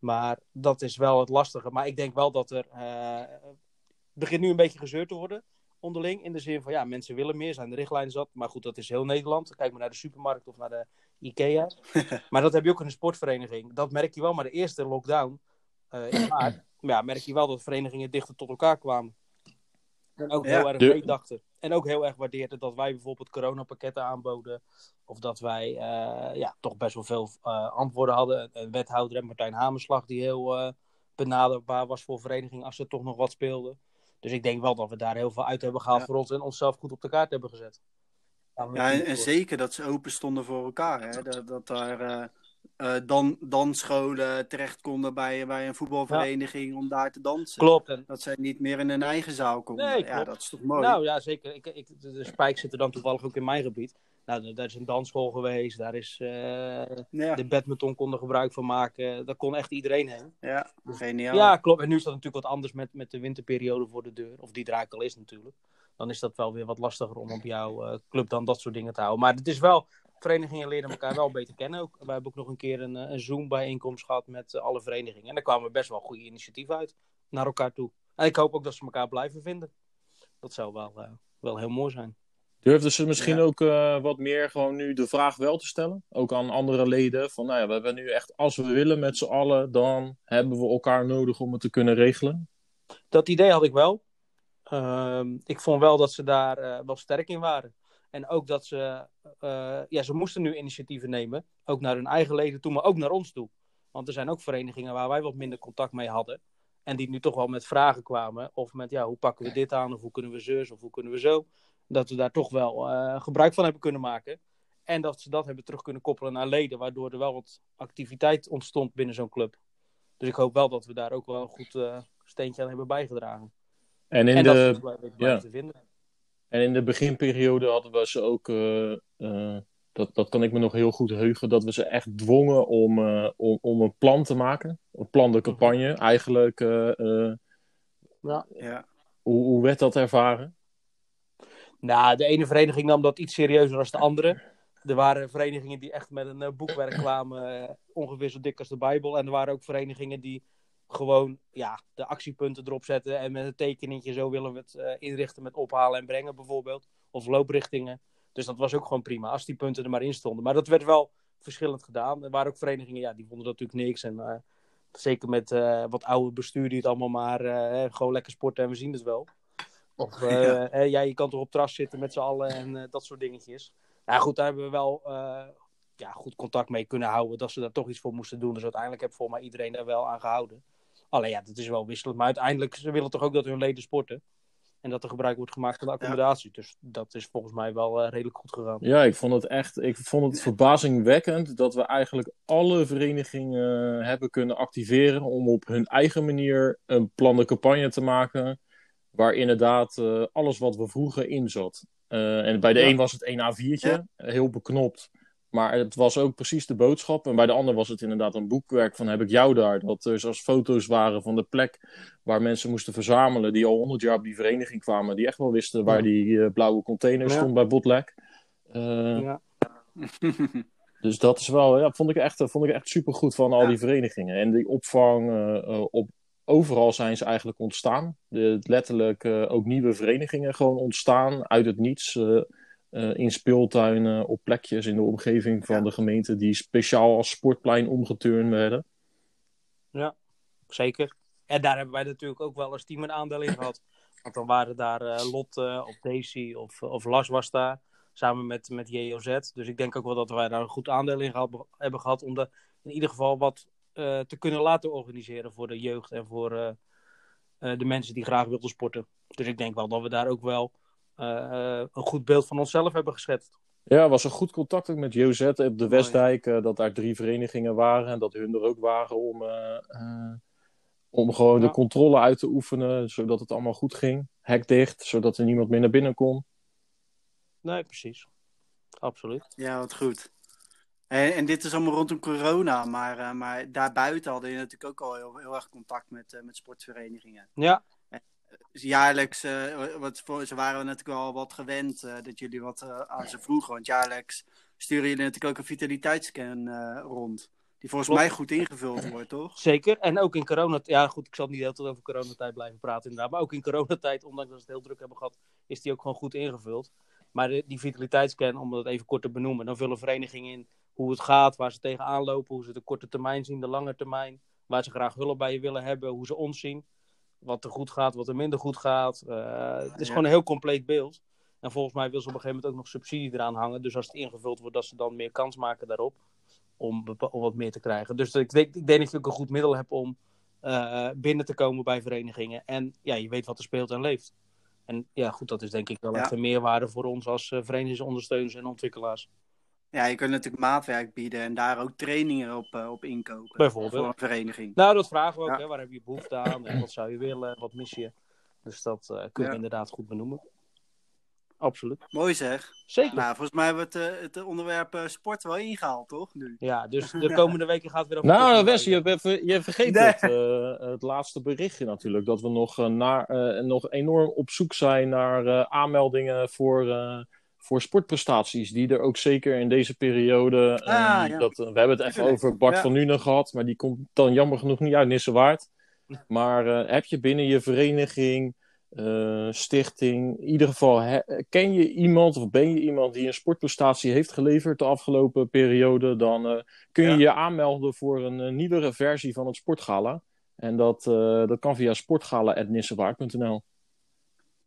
Maar dat is wel het lastige. Maar ik denk wel dat er. eh, het begint nu een beetje gezeurd te worden. Onderling. In de zin van ja, mensen willen meer. Zijn de richtlijnen zat. Maar goed, dat is heel Nederland. Kijk maar naar de supermarkt of naar de Ikea. <laughs> maar dat heb je ook in een sportvereniging. Dat merk je wel. Maar de eerste lockdown eh, in <clears throat> maart. ja, merk je wel dat verenigingen dichter tot elkaar kwamen. En ook Ja. heel erg De- meedachten. En ook heel erg waardeerde dat wij bijvoorbeeld coronapakketten aanboden. Of dat wij eh, ja, toch best wel veel eh, antwoorden hadden. Een wethouder en Martijn Hamerslag die heel uh, benaderbaar was voor verenigingen als er toch nog wat speelde. Dus ik denk wel dat we daar heel veel uit hebben gehaald Ja. voor ons en onszelf goed op de kaart hebben gezet. Ja, en, en zeker dat ze open stonden voor elkaar. Hè? Dat, dat daar eh, dan, dansscholen terecht konden bij, bij een voetbalvereniging om daar te dansen. Klopt. En, Dat zij niet meer in hun eigen zaal konden. Nee, ja, dat is toch mooi. nou ja, zeker. Ik, ik, de Spijk zitten dan toevallig ook in mijn gebied. Nou, daar is een dansschool geweest. Daar is eh, ja, de badminton kon er gebruik van maken. Daar kon echt iedereen heen. ja, geniaal. Ja, klopt. En nu is dat natuurlijk wat anders met, met de winterperiode voor de deur. Of die er eigenlijk al is natuurlijk. Dan is dat wel weer wat lastiger om op jouw eh, club dan dat soort dingen te houden. Maar het is wel, verenigingen leren elkaar wel beter kennen ook. Wij hebben ook nog een keer een, eh, een Zoom-bijeenkomst gehad met eh, alle verenigingen. En daar kwamen best wel goede initiatieven uit naar elkaar toe. En ik hoop ook dat ze elkaar blijven vinden. Dat zou wel, eh, wel heel mooi zijn. Durfden ze misschien Ja. ook eh, wat meer gewoon nu de vraag wel te stellen? Ook aan andere leden. Van nou ja, we hebben nu echt, als we willen met z'n allen, dan hebben we elkaar nodig om het te kunnen regelen. Dat idee had ik wel. Ehm, ik vond wel dat ze daar wel sterk in waren. En ook dat ze, eh, ja, ze moesten nu initiatieven nemen. Ook naar hun eigen leden toe, maar ook naar ons toe. Want er zijn ook verenigingen waar wij wat minder contact mee hadden. En die nu toch wel met vragen kwamen. Of met, ja, hoe pakken we dit aan? Of hoe kunnen we zus? Of hoe kunnen we zo? Dat we daar toch wel eh, gebruik van hebben kunnen maken. En dat ze dat hebben terug kunnen koppelen naar leden. Waardoor er wel wat activiteit ontstond binnen zo'n club. Dus ik hoop wel dat we daar ook wel een goed eh, steentje aan hebben bijgedragen. En in en dat de, blijven, blijven ja. te vinden. En in de beginperiode hadden we ze ook, eh, eh, dat, dat kan ik me nog heel goed heugen, dat we ze echt dwongen om, eh, om, om een plan te maken. Een plan de campagne. Eigenlijk, eh, eh, Ja. hoe, hoe werd dat ervaren? Nou, de ene vereniging nam dat iets serieuzer dan de andere. Er waren verenigingen die echt met een boekwerk kwamen, ongeveer zo dik als de Bijbel. En er waren ook verenigingen die gewoon ja, de actiepunten erop zetten en met een tekeningetje zo willen we het eh, inrichten met ophalen en brengen bijvoorbeeld. Of looprichtingen. Dus dat was ook gewoon prima, als die punten er maar in stonden. Maar dat werd wel verschillend gedaan. Er waren ook verenigingen, ja, die vonden dat natuurlijk niks. En eh, zeker met eh, wat oude bestuur die het allemaal maar gewoon lekker sporten en we zien het wel. Of <laughs> Ja. ja, je kan toch op terras zitten met z'n allen en dat soort dingetjes. Nou goed, daar hebben we wel ja, goed contact mee kunnen houden. Dat ze daar toch iets voor moesten doen. Dus uiteindelijk heeft volgens mij iedereen daar wel aan gehouden. Alleen ja, dat is wel wisselend. Maar uiteindelijk, ze willen toch ook dat hun leden sporten. En dat er gebruik wordt gemaakt van de accommodatie. Dus dat is volgens mij wel eh, redelijk goed gegaan. Ja, ik vond het echt, ik vond het verbazingwekkend dat we eigenlijk alle verenigingen hebben kunnen activeren om op hun eigen manier een plan de campagne te maken. Waar inderdaad eh, alles wat we vroegen in zat. Eh, en bij de Ja. een was het een A4'tje, Ja. heel beknopt. Maar het was ook precies de boodschap. En bij de ander was het inderdaad een boekwerk van heb ik jou daar. Dat er zelfs foto's waren van de plek waar mensen moesten verzamelen. Die al honderd jaar op die vereniging kwamen. Die echt wel wisten waar die eh, blauwe container Ja. stond bij Botlek. Eh, Ja. <laughs> dus dat is wel, ja, vond ik echt, vond ik echt supergoed van al die verenigingen. En die opvang, eh, eh, op, overal zijn ze eigenlijk ontstaan. De, letterlijk eh, ook nieuwe verenigingen gewoon ontstaan uit het niets. Eh, in speeltuinen, op plekjes in de omgeving van Ja. de gemeente die speciaal als sportplein omgeturnd werden. Zeker. En daar hebben wij natuurlijk ook wel als team een aandeel in gehad. <laughs> Want dan waren daar eh, Lotte of Daisy of, of Las was daar. Samen met, met JOZ. Dus ik denk ook wel dat wij daar een goed aandeel in gehad, hebben gehad. Om de, in ieder geval wat eh, te kunnen laten organiseren voor de jeugd. En voor de mensen die graag wilden sporten. Dus ik denk wel dat we daar ook wel een goed beeld van onszelf hebben geschetst. Ja, was er goed contact ook met JOZ op de Westdijk. eh, dat daar drie verenigingen waren en dat hun er ook waren om, eh, eh, om gewoon Ja. de controle uit te oefenen. Zodat het allemaal goed ging. Hek dicht, zodat er niemand meer naar binnen kon. Nee, precies. Absoluut. Ja, wat goed. En, en dit is allemaal rondom corona, maar, eh, maar daarbuiten hadden je natuurlijk ook al heel, heel erg contact met, eh, met sportverenigingen. Ja, jaarlijks, eh, wat voor, ze waren natuurlijk al wat gewend eh, dat jullie wat eh, aan ze vroegen. Want jaarlijks sturen jullie natuurlijk ook een vitaliteitsscan rond. Die volgens Klopt. mij goed ingevuld wordt, toch? Zeker. En ook in coronatijd. Ja, goed, ik zal niet de hele tijd over coronatijd blijven praten, inderdaad. Maar ook in coronatijd, ondanks dat we het heel druk hebben gehad, is die ook gewoon goed ingevuld. Maar de- die vitaliteitsscan, om dat even kort te benoemen, dan vullen verenigingen in hoe het gaat, waar ze tegenaan lopen, hoe ze de korte termijn zien, de lange termijn, waar ze graag hulp bij je willen hebben, hoe ze ons zien, wat er goed gaat, wat er minder goed gaat. Eh, het is gewoon een heel compleet beeld. En volgens mij wil ze op een gegeven moment ook nog subsidie eraan hangen. Dus als het ingevuld wordt, dat ze dan meer kans maken daarop. Om, om wat meer te krijgen. Dus ik denk, ik denk dat je ook een goed middel hebt om eh, binnen te komen bij verenigingen. En ja, je weet wat er speelt en leeft. En ja, goed, dat is denk ik wel Ja. echt een meerwaarde voor ons als eh, verenigingsondersteuners en ontwikkelaars. Ja, je kunt natuurlijk maatwerk bieden en daar ook trainingen op, eh, op inkopen. Bijvoorbeeld. Voor een vereniging. Nou, dat vragen we ook. Ja. Hè? Waar heb je behoefte aan? En wat zou je willen? Wat mis je? Dus dat eh, kunnen we Ja. inderdaad goed benoemen. Absoluut. Mooi zeg. Zeker. Nou, volgens mij wordt eh, het onderwerp eh, sport wel ingehaald, toch? Nu. Ja, dus <laughs> de komende weken gaat het weer over... Nou, Wes, je, hebt je vergeet Nee. het, eh, het laatste berichtje natuurlijk. Dat we nog, eh, naar, eh, nog enorm op zoek zijn naar eh, aanmeldingen voor, eh, voor sportprestaties. Die er ook zeker in deze periode... Ah, ja. dat, eh, we hebben het even over Bart Ja. van Nuenen gehad. Maar die komt dan jammer genoeg niet uit Nissewaard. Maar eh, heb je binnen je vereniging, eh, stichting... In ieder geval, ken je iemand of ben je iemand die een sportprestatie heeft geleverd de afgelopen periode... Dan kun je Ja. je aanmelden voor een nieuwere versie van het Sportgala. En dat, dat kan via sportgala.nissewaard.nl.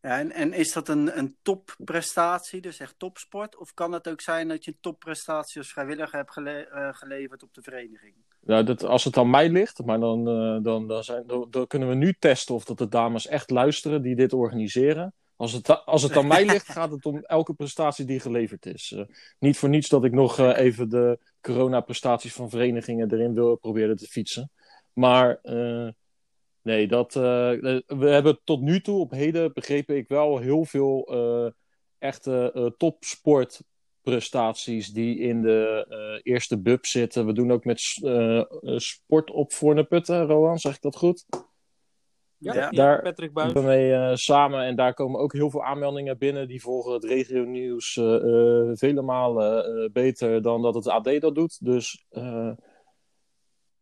Ja, en, en is dat een, een topprestatie, dus echt topsport? Of kan het ook zijn dat je een topprestatie als vrijwilliger hebt gele- eh, geleverd op de vereniging? Nou, dat, als het aan mij ligt, maar dan, eh, dan, dan, zijn, dan, dan kunnen we nu testen of dat de dames echt luisteren die dit organiseren. Als het, als het aan mij <laughs> ligt, gaat het om elke prestatie die geleverd is. Eh, niet voor niets dat ik nog even de coronaprestaties van verenigingen erin wil proberen te fietsen. Maar nee, dat, eh, eh, we hebben tot nu toe, op heden, begrepen ik wel heel veel eh, echte eh, topsportprestaties die in de eh, eerste bub zitten. We doen ook met sport op Voorneputten, Rohan, zeg ik dat goed? Ja, Daar- Patrick Buis. daarmee eh, samen. En daar komen ook heel veel aanmeldingen binnen. Die volgen het regionieuws eh eh, vele malen eh, beter dan dat het AD dat doet. Dus, eh,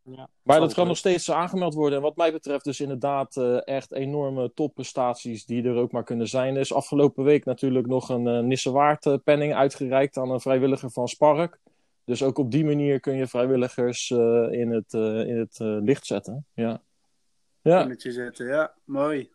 Ja, maar dat kan nog steeds aangemeld worden. En wat mij betreft dus inderdaad eh, echt enorme topprestaties die er ook maar kunnen zijn. Er is afgelopen week natuurlijk nog een uh, Nissewaard penning uitgereikt aan een vrijwilliger van Spark. Dus ook op die manier kun je vrijwilligers eh, in het, eh, in het eh, licht zetten. Ja. Ja. Met je zetten, ja. Mooi.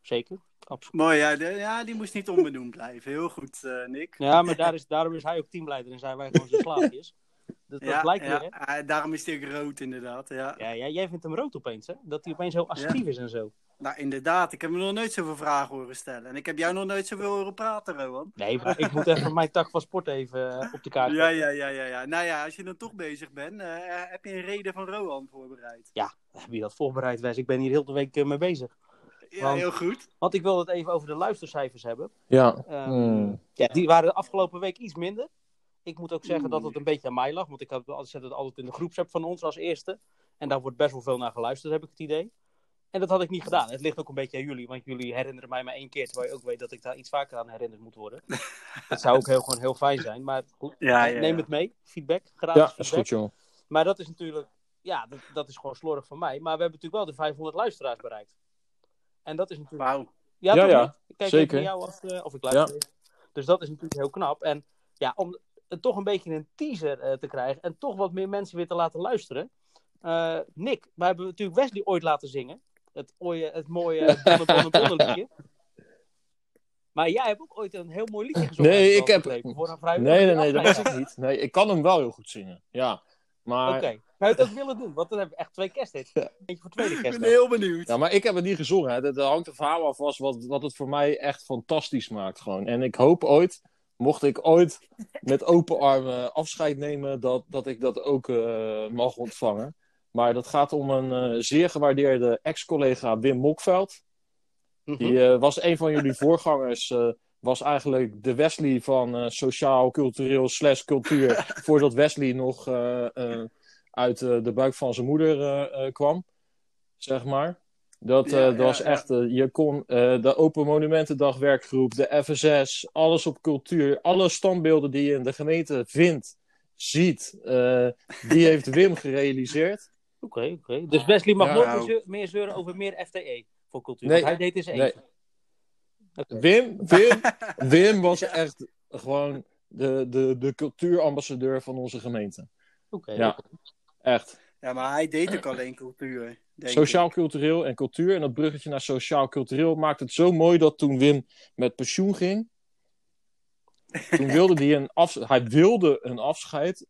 Zeker, absoluut. Mooi, ja, de- ja die moest niet onbenoemd blijven. Heel goed, eh, Nick. Ja, maar daar is, daarom is hij ook teamleider en zijn wij gewoon zijn <laughs> slaafjes. Dus dat ja, blijkt ja, weer, hè? ah, daarom is hij ook rood, inderdaad. Ja. Ja, ja, jij vindt hem rood opeens, hè? Dat hij opeens heel assertief is en zo. Nou, inderdaad. Ik heb me nog nooit zoveel vragen horen stellen. En ik heb jou nog nooit zoveel horen praten, Rowan. Nee, maar ik moet even mijn tak van sport even eh, op de kaart Ja, ja, ja, ja, ja. Nou ja, als je dan toch bezig bent, eh, heb je een reden van Rowan voorbereid. Heb je dat voorbereid, Wes? Ik ben hier heel de week eh, mee bezig. Ja, Want- heel goed. Want ik wil het even over de luistercijfers hebben. ja. Ehm, Hmm. ja, die waren de afgelopen week iets minder. Ik moet ook zeggen dat het een beetje aan mij lag. Want ik had, zet het altijd in de groepsapp van ons als eerste. En daar wordt best wel veel naar geluisterd, heb ik het idee. En dat had ik niet gedaan. Het ligt ook een beetje aan jullie. Want jullie herinneren mij maar één keer. Terwijl je ook weet dat ik daar iets vaker aan herinnerd moet worden. <laughs> dat zou ook heel, gewoon heel fijn zijn. Maar goed, Ja, ja, neem het mee. Feedback. Gratis Ja, is feedback. goed, joh. Maar dat is natuurlijk, ja, dat, dat is gewoon slordig van mij. Maar we hebben natuurlijk wel de 500 luisteraars bereikt. En dat is natuurlijk. Wauw. Ja, Ja? Ik kijk zeker. even naar jou als, eh, of ik luister. Dus dat is natuurlijk heel knap. En ja, om toch een beetje een teaser eh, te krijgen en toch wat meer mensen weer te laten luisteren. Eh, Nick, wij hebben natuurlijk Wesley ooit laten zingen. Het, ooie, het mooie <laughs> eh, Bonne Bonne Bonne liedje. Maar jij hebt ook ooit een heel mooi liedje gezongen. Nee, heb ik heb- Voor een vrijwilliger. Nee, nee, nee, dat was ik niet. Nee, ik kan hem wel heel goed zingen. Ja. Maar, Oké. Zou je het ook willen doen? Want dan hebben we echt twee kersthits. Ja. Eentje voor tweede Ik ben heel benieuwd. ja, maar ik heb het niet gezongen. Hè. Dat, hangt er verhaal af was wat, wat het voor mij echt fantastisch maakt. Gewoon. En ik hoop ooit, mocht ik ooit met open armen afscheid nemen, dat, dat ik dat ook eh, mag ontvangen. Maar dat gaat om een eh, zeer gewaardeerde ex-collega Wim Mokveld. Mhm. Die eh, was een van jullie voorgangers. was eigenlijk de Wesley van sociaal, cultureel slash cultuur. <laughs> voordat Wesley nog uit de buik van zijn moeder kwam. Zeg maar. Dat, Ja, eh, dat ja, was ja. echt. eh, je kon eh, de Open Monumentendag werkgroep, de FSS, alles op cultuur. Alle standbeelden die je in de gemeente vindt, ziet. eh, die heeft Wim gerealiseerd. Oké, oké. Dus Wesley mag Ja, nooit nou. meer, zeu- meer zeuren over meer FTE voor cultuur. Nee. Hij deed eens één. Nee. Wim, Wim, <laughs> Wim was Ja. echt gewoon de, de, de cultuurambassadeur van onze gemeente. Oké. Ja. Echt. Ja, maar hij deed ook alleen cultuur. Denk Sociaal, ik. cultureel en cultuur. En dat bruggetje naar sociaal, cultureel maakt het zo mooi dat toen Wim met pensioen ging, Toen <laughs> wilde hij een, af, hij wilde een afscheid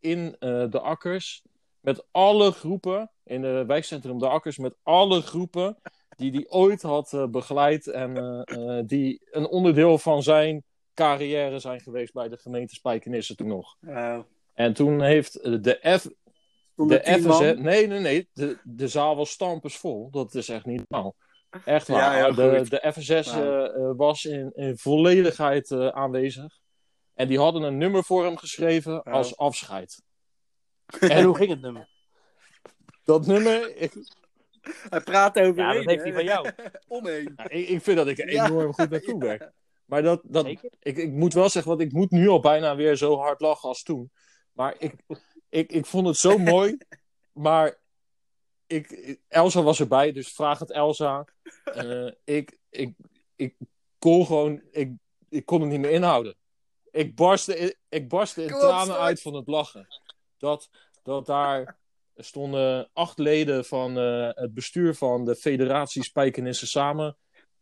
in eh, de akkers met alle groepen, in het wijkcentrum de akkers, met alle groepen die hij ooit had eh, begeleid en eh, eh, die een onderdeel van zijn carrière zijn geweest bij de gemeente Spijkenisse toen nog. En toen heeft eh, de F, de man. nee, nee, nee, de, de zaal was stampensvol. Dat is echt niet normaal. Echt Ja, waar. de, de FSS Wauw. eh, eh, was in, in volledigheid eh, aanwezig. En die hadden een nummer voor hem geschreven als afscheid. <laughs> En hoe ging het nummer? Dat nummer, ik, Hij praat over Ja, dat heeft hij van jou. <laughs> Omheen. ik, ik vind dat ik er Ja, enorm goed naartoe <laughs> werk. Maar dat, dat, Zeker? ik, ik moet wel zeggen, want ik moet nu al bijna weer zo hard lachen als toen. Maar ik, ik, ik vond het zo <laughs> mooi. Maar ik, Elsa was erbij, dus vraag het Elsa. Eh, ik, ik, ik kon gewoon, ik, ik kon het niet meer inhouden. Ik barstte, ik barstte in tranen uit van het lachen. Dat, dat daar stonden acht leden van eh, het bestuur van de Federatie Spijkenissen samen.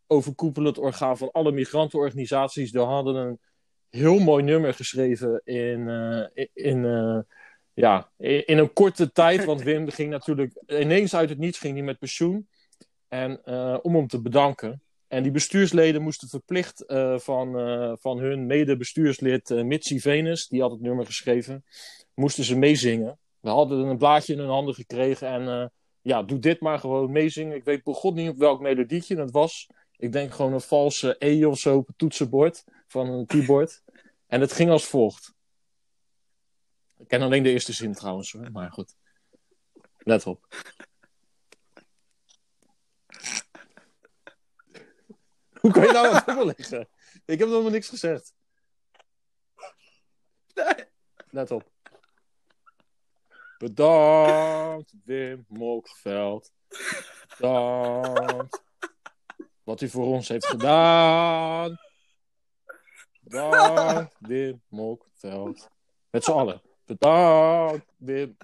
Overkoepelend orgaan van alle migrantenorganisaties. Die hadden een heel mooi nummer geschreven in, eh, in, ja, in, een korte tijd. <laughs> Want Wim ging natuurlijk ineens uit het niets ging hij met pensioen. En eh, om hem te bedanken. En die bestuursleden moesten verplicht eh, van, eh, van hun mede-bestuurslid Mitsi Venus, die had het nummer geschreven, moesten ze meezingen. We hadden een blaadje in hun handen gekregen en ja, doe dit maar gewoon meezingen. Ik weet begon niet op welk melodietje het was. Ik denk gewoon een valse E of zo op het toetsenbord van een keyboard. En het ging als volgt. Ik ken alleen de eerste zin trouwens hoor, maar goed. Let op. Hoe kan je nou liggen? Ik heb nog helemaal niks gezegd. Nee. Let op. Bedankt, Wim Mokveld. Bedankt. Wat u voor ons heeft gedaan. Bedankt, Wim Mokveld. Met z'n allen. Bedankt, Wim.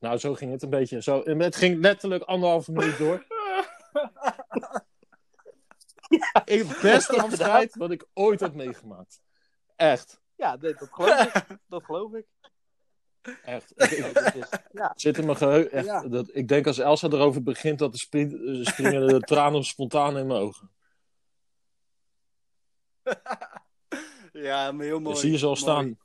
Nou, zo ging het een beetje. Zo, het ging letterlijk anderhalve minuut door. <laughs> Het beste afscheid wat ik ooit heb meegemaakt. Echt. Ja, nee, dat geloof ik. <laughs> Dat geloof ik. Echt. <laughs> Ja, zit in mijn geheugen. Ja. dat, ik denk als Elsa erover begint, dat de eh, springen de tranen spontaan in mijn ogen. Ja, maar heel mooi. Dus zie je Mooi. staan.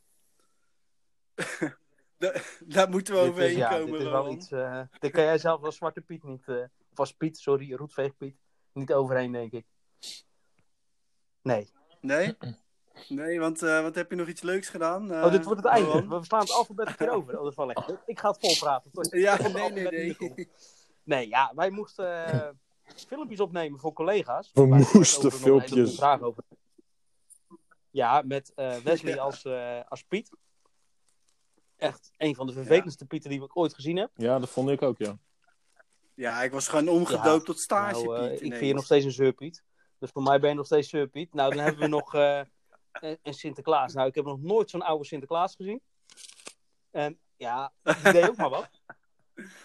<laughs> Da- daar moeten we dit is, overheen ja, komen, dit is wel iets... eh dit kan jij zelf als Zwarte Piet niet... eh of als Piet, sorry, Roetveeg Piet. Niet overheen, denk ik. Nee. Nee? Nee, want eh, wat heb je nog iets leuks gedaan? eh, Oh, dit wordt het einde. We slaan het alfabet een keer over. Oh, dat is wel lekker. <laughs> Ik ga het vol praten. Tot- Ja, tot nee, nee, nee. Nee, ja, wij moesten filmpjes opnemen voor collega's. We moesten filmpjes. over. Ja, met eh, Wesley als, eh, als Piet. Echt een van de vervelendste Pieten die ik ooit gezien heb. Ja, dat vond ik ook, ja. Ja, ik was gewoon omgedoopt Ja, tot stage, Nou, eh, Piet. ik vind je nog steeds een zeurpiet. Dus voor mij ben je nog steeds zeurpiet. Nou, dan hebben we nog eh, <laughs> een Sinterklaas. Nou, ik heb nog nooit zo'n oude Sinterklaas gezien. En ja, <laughs> die deed ook maar wat.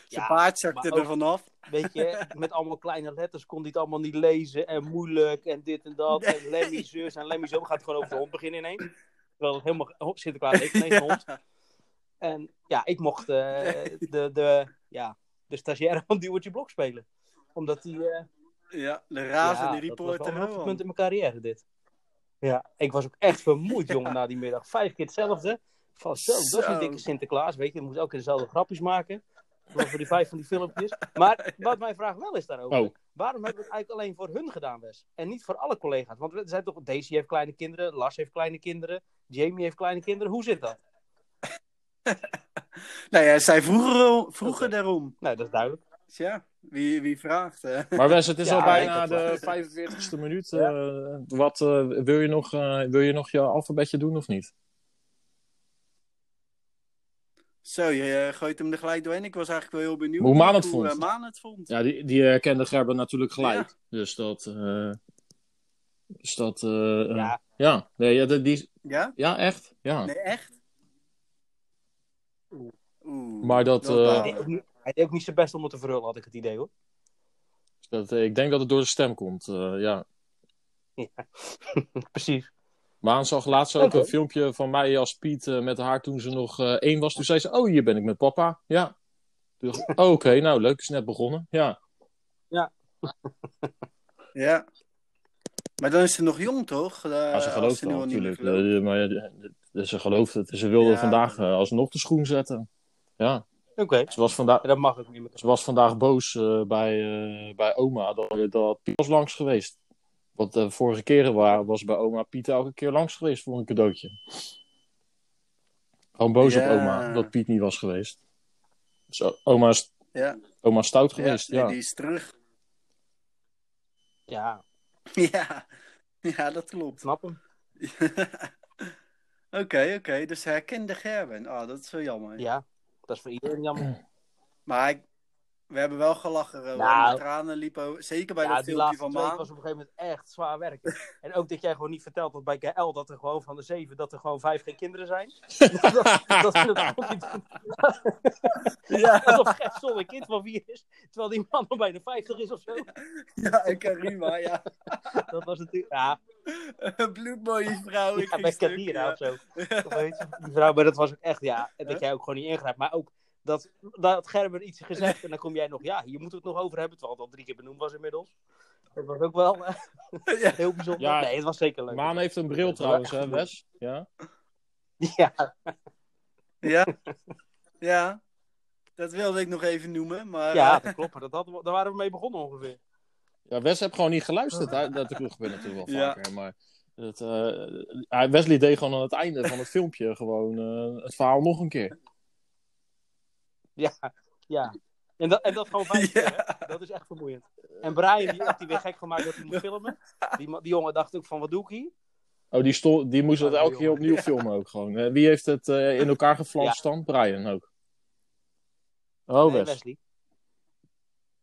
Zijn paard zakte er vanaf. Weet je, met allemaal kleine letters kon hij het allemaal niet lezen. En moeilijk en dit en dat. En Lemmy zus en Lemmy zo. Gaat gewoon over de hond beginnen ineens. Terwijl het helemaal... Oh, Sinterklaas <laughs> heeft ineens een hond. En ja, ik mocht eh, de, de, ja, de stagiaire van Duwertje Blok spelen. Omdat die... eh, Ja, de razende ja, dat was wel reporter. een Rowan. in mijn carrière, dit. Ja, ik was ook echt vermoeid, jongen, na die middag. Vijf keer hetzelfde. Van zo, dat is een dikke Sinterklaas, weet je. Dan moest ook dezelfde grapjes maken. Voor die vijf van die filmpjes. Maar <laughs> wat mijn vraag wel is daarover. Oh. Waarom hebben we het eigenlijk alleen voor hun gedaan, Wes? En niet voor alle collega's? Want er zijn toch... Daisy heeft kleine kinderen, Lars heeft kleine kinderen, Jamie heeft kleine kinderen. Hoe zit dat? <laughs> Nou ja, zij vroegen, vroegen daarom. Nou, dat is duidelijk. Tja, wie, wie vraagt? hè? <laughs> Maar Wes, het is Ja, al bijna de 45ste minuut. eh, wat, eh, wil, je nog, eh, wil je nog je alfabetje doen of niet? Zo, je gooit hem er gelijk doorheen. Ik was eigenlijk wel heel benieuwd Hoe Maan het hoe, vond. Maan het vond. Ja, die, die herkende Gerber natuurlijk gelijk. Dus dat... eh, dus dat... Ja, ja. Nee, ja, die, die- Ja? ja, echt. Ja. Nee, echt? Oeh. Maar dat, eh, hij deed, ook niet, hij deed ook niet zijn best om het te verhullen, had ik het idee, hoor. dat, eh, ik denk dat het door de stem komt. eh, ja. <laughs> Ja. <laughs> Precies. Maan zag laatst ook een filmpje van mij als Piet eh, met haar toen ze nog eh, één was. Toen zei ze, oh, hier ben ik met papa. Ja. Toen dacht ik, oh, oké, nou leuk, is net begonnen. Ja. Ja. <laughs> Maar dan is ze nog jong, toch? Eh, Ja, ze gelooft nu wel natuurlijk. maar eh, ze gelooft het. Ze wilde Ja. vandaag eh, alsnog de schoen zetten. Ja. Oké, Ze was vandaag, dat mag ook niet meer. ze was vandaag boos eh, bij, eh, bij oma dat, dat Piet was langs geweest. Want de vorige keren wa- was bij oma Piet elke keer langs geweest voor een cadeautje. Gewoon boos Ja. op oma dat Piet niet was geweest. Dus oma is, Ja, oma is stout ja, geweest, nee, ja. die is terug. Ja, <laughs> ja. ja, dat klopt. ik snap hem. <laughs> Oké, oké. Dus herkende Gerben. Oh, dat is wel jammer. Ja, dat is voor iedereen jammer. Maar ik- we hebben wel gelachen. Uh, Nou. de tranen liepen zeker bij Ja, dat filmpje van Maan. was op een gegeven moment echt zwaar werken. <laughs> En ook dat jij gewoon niet vertelt dat bij KL dat er gewoon van de zeven, dat er gewoon vijf geen kinderen zijn. <laughs> <laughs> dat, het ook niet. Ja, Alsof Gert zonder kind van vier is, terwijl die man al bijna 50 is of zo. ja, en Karima, ja. Dat was natuurlijk, ja, Een bloedmooie vrouw. Ik ja bij ja. of zo. Of weet je, die vrouw, maar dat was ook echt, ja, en dat jij ook gewoon niet ingrijpt. Maar ook dat, dat Gerben iets gezegd en dan kom jij nog, ja, hier moeten we het nog over hebben, terwijl het al drie keer benoemd was inmiddels. Dat was ook wel eh, <laughs> Ja. heel bijzonder. Ja. nee, het was zeker leuk. Maan heeft een bril Dat trouwens, hè. Wes? Ja. <laughs> Ja, Ja, ja. Dat wilde ik nog even noemen, maar... ja, eh, dat klopt. Dat hadden we, daar waren we mee begonnen ongeveer. Ja, Wes heeft gewoon niet geluisterd. Hè? Dat gebeurt natuurlijk wel Ja. vaker. Maar het, eh, Wesley deed gewoon aan het einde van het filmpje gewoon eh, het verhaal nog een keer. <laughs> Ja, ja. En dat, en dat gewoon vijf Ja. keer, hè? Dat is echt vermoeiend. En Brian, die had hij weer gek gemaakt dat hij moest filmen. Die, die jongen dacht ook van, wat doe ik hier? Oh, die, die moest Oh, elke keer opnieuw filmen ook gewoon. Eh, wie heeft het eh, in elkaar geflanst dan? Brian ook. Oh, Nee, Wes. Wesley.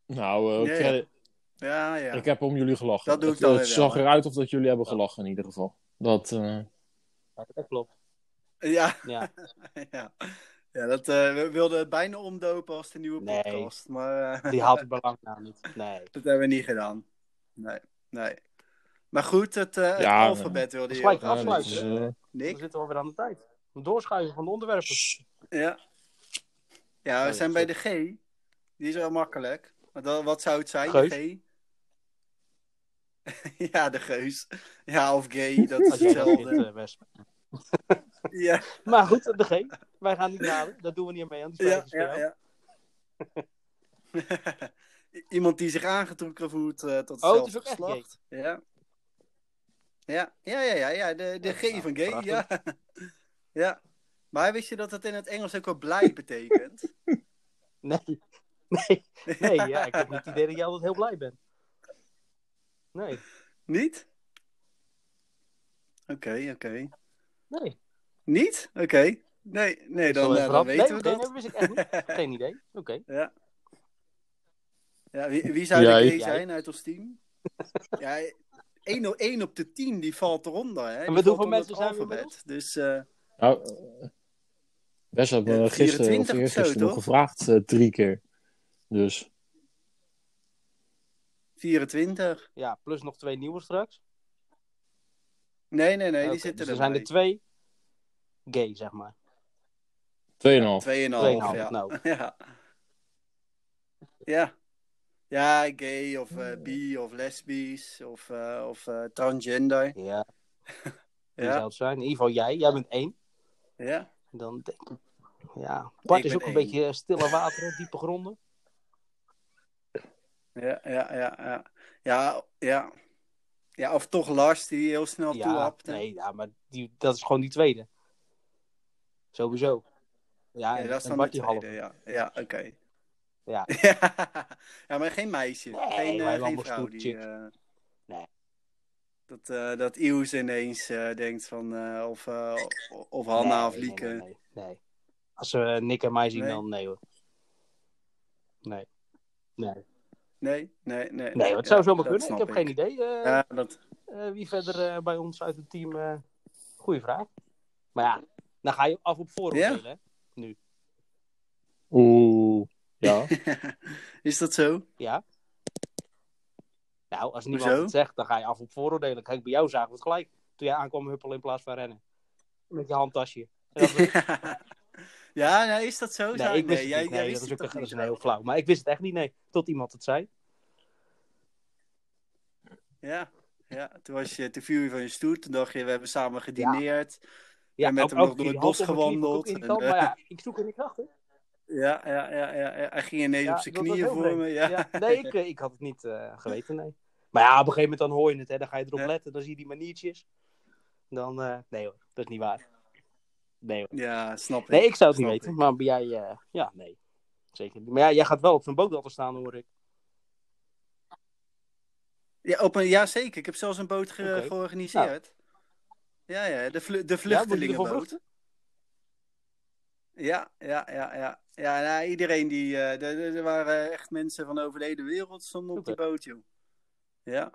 Nou, eh, Ja, credit- Ja, ja. ik heb om jullie gelachen. Dat doe ik het, dan het weer wel, zag eruit of dat jullie hebben gelachen in ieder geval. Dat, eh, dat klopt. Ja, Ja. <laughs> ja. Ja dat, eh, we wilden het bijna omdopen als de nieuwe Nee. podcast, maar eh, Die haalt het belang nou niet. Nee. <laughs> dat hebben we niet gedaan. Nee, nee. Maar goed, het, eh, het alfabet wilde je ja, dat afsluiten, is, doen. eh, We zitten alweer aan de tijd. Een doorschuiven van de onderwerpen. Ja. Ja, we zijn bij de G. Die is wel makkelijk. Maar dan, wat zou het zijn, Geus? de G? <laughs> ja, de geus. Ja, of gay, dat is hetzelfde. <laughs> Ja, <laughs> Maar goed, de G. Wij gaan niet naden. Dat doen we niet mee aan. Die ja, ja, ja. <laughs> Iemand die zich aangetrokken voelt eh, tot Oh, het hetzelfde is ook echt geslacht. Ja. Ja, ja, ja, ja, ja. De, de G nou, van gay, prachtig. ja. <laughs> ja. Maar wist je dat het in het Engels ook wel blij betekent? Nee. Nee. Nee, ja. Ik heb niet het idee dat jij altijd heel blij bent. Nee. Niet? Oké, oké. Nee. Niet? Oké. Nee, nee dan, eh, dan weten nee, we dat. nee, wist ik echt niet. <laughs> Geen idee. Oké. Ja. Ja, wie, wie zou Jij. de zijn uit ons team? ja, 1 op, 1 op de 10 die valt eronder. Hè? En Die met valt hoeveel mensen zijn we alfabet. Dus eh, Nou, eh, Wes had me Ja, gisteren 24 of eergisteren nog gevraagd, eh, drie keer. Dus 24. Ja, plus nog twee nieuwe straks. Nee, nee, nee, die zitten dus er er zijn er twee gay, zeg maar. 2,5. 2,5. Tweeënhalf, Ja. nou. <laughs> ja. Ja. Ja, gay of eh, bi of lesbisch of, eh, of eh, transgender. Ja, <laughs> Ja, zou het zijn. In ieder geval jij. Jij bent één. ja. Dan denk ik... Ja, Bart Ik is ook een beetje stille <laughs> wateren, diepe gronden. Ja, ja, ja, ja. Ja, ja. Ja, of toch Lars die heel snel Ja, nee, ja, maar die, dat is gewoon die tweede. Sowieso. Ja, Ja, dat is dan Bart die ja. Ja, oké. Ja. <laughs> ja, maar geen meisje. Nee, geen, hebben geen vrouw die... eh, Nee. Dat, eh dat Ius ineens denkt van... of, of Hanna Nee, of Lieke. Nee, nee. Als ze Nick en mij zien, Nee. dan nee hoor. Nee. Nee, Nee, nee, nee. nee het zou zomaar kunnen. Ik heb geen idee. Ja, dat... wie verder bij ons uit het team. goeie vraag. Maar ja, dan ga je af op vooroordelen. hè? Oeh, ja. <laughs> Is dat zo? Ja. Nou, als niemand Hoezo? het zegt, dan ga je af op vooroordelen. Kijk, bij jou zagen we het gelijk. Toen jij aankwam huppelen in plaats van rennen. Met je handtasje. Was- <laughs> ja, nou, is dat zo? nee, Zou- ik wist jij, het niet. jij Nee, wist dat is, ook dat is een heel flauw. Maar ik wist het echt niet, nee. Tot iemand het zei. Ja, ja. Toen, was je, toen viel je van je stoel. Toen dacht je, we hebben samen gedineerd. Ja, En met ook- hem nog door het bos gewandeld. En, maar eh, ja, ik zoek er niet achter. Ja, ja, ja, ja, ja. Hij ging ineens Ja, op zijn knieën voor vreemd. me. Ja. Nee, ik, eh, ik had het niet eh, geweten, nee. Maar ja, op een gegeven moment dan hoor je het, hè. Dan ga je erop Ja. letten, dan zie je die maniertjes. Dan, eh, nee hoor, dat is niet waar. Nee hoor. Ja, snap ik. Nee, ik zou het niet weten, ik. maar jij, eh, ja, nee. Zeker niet. Maar ja, jij gaat wel op zo'n boot staan, hoor ik. Ja, op een, ja, zeker. Ik heb zelfs een boot ge- georganiseerd. Ja, ja, de, vlu- de vluchtelingenboot. Ja, ja, ja, ja. Ja, nou, iedereen die... eh, er- waren echt mensen van over de hele wereld stonden op die boot, joh. Ja.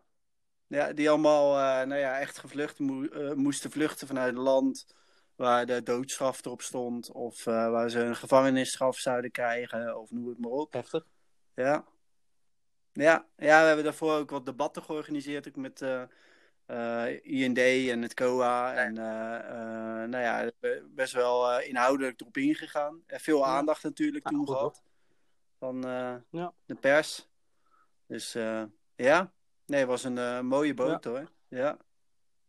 Ja, die allemaal, eh, nou ja, echt gevlucht eh, moesten vluchten vanuit een land waar de doodstraf erop stond. Of waar ze een gevangenisstraf zouden krijgen, of noem het maar op. Heftig. Ja. Ja, ja, we hebben daarvoor ook wat debatten georganiseerd, ook met IND en het COA. En eh, eh, nou ja, be- best wel eh, inhoudelijk erop ingegaan. En veel aandacht natuurlijk toen goed, gehad van eh, Ja. de pers. Dus eh, ja, nee, het was een eh, mooie boot hoor. Ja.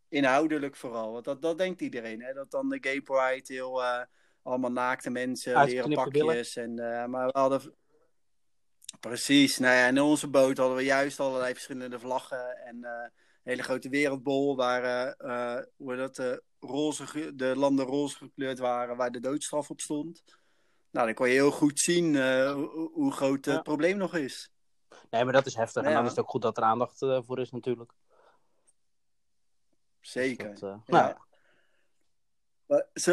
Inhoudelijk vooral, want dat, dat denkt iedereen. Hè? Dat dan de gay pride heel eh, allemaal naakte mensen, leren pakjes. En, eh, maar we hadden Precies. Nou ja, in onze boot hadden we juist allerlei verschillende vlaggen en eh, hele grote wereldbol waar eh, eh, hoe dat, eh, roze, de landen roze gekleurd waren waar de doodstraf op stond. Nou, dan kon je heel goed zien eh, hoe, hoe groot Ja. het probleem nog is. Nee, maar dat is heftig. En Ja. dan is het ook goed dat er aandacht voor is, natuurlijk. Zeker. Dus dat, Ja. nou ja.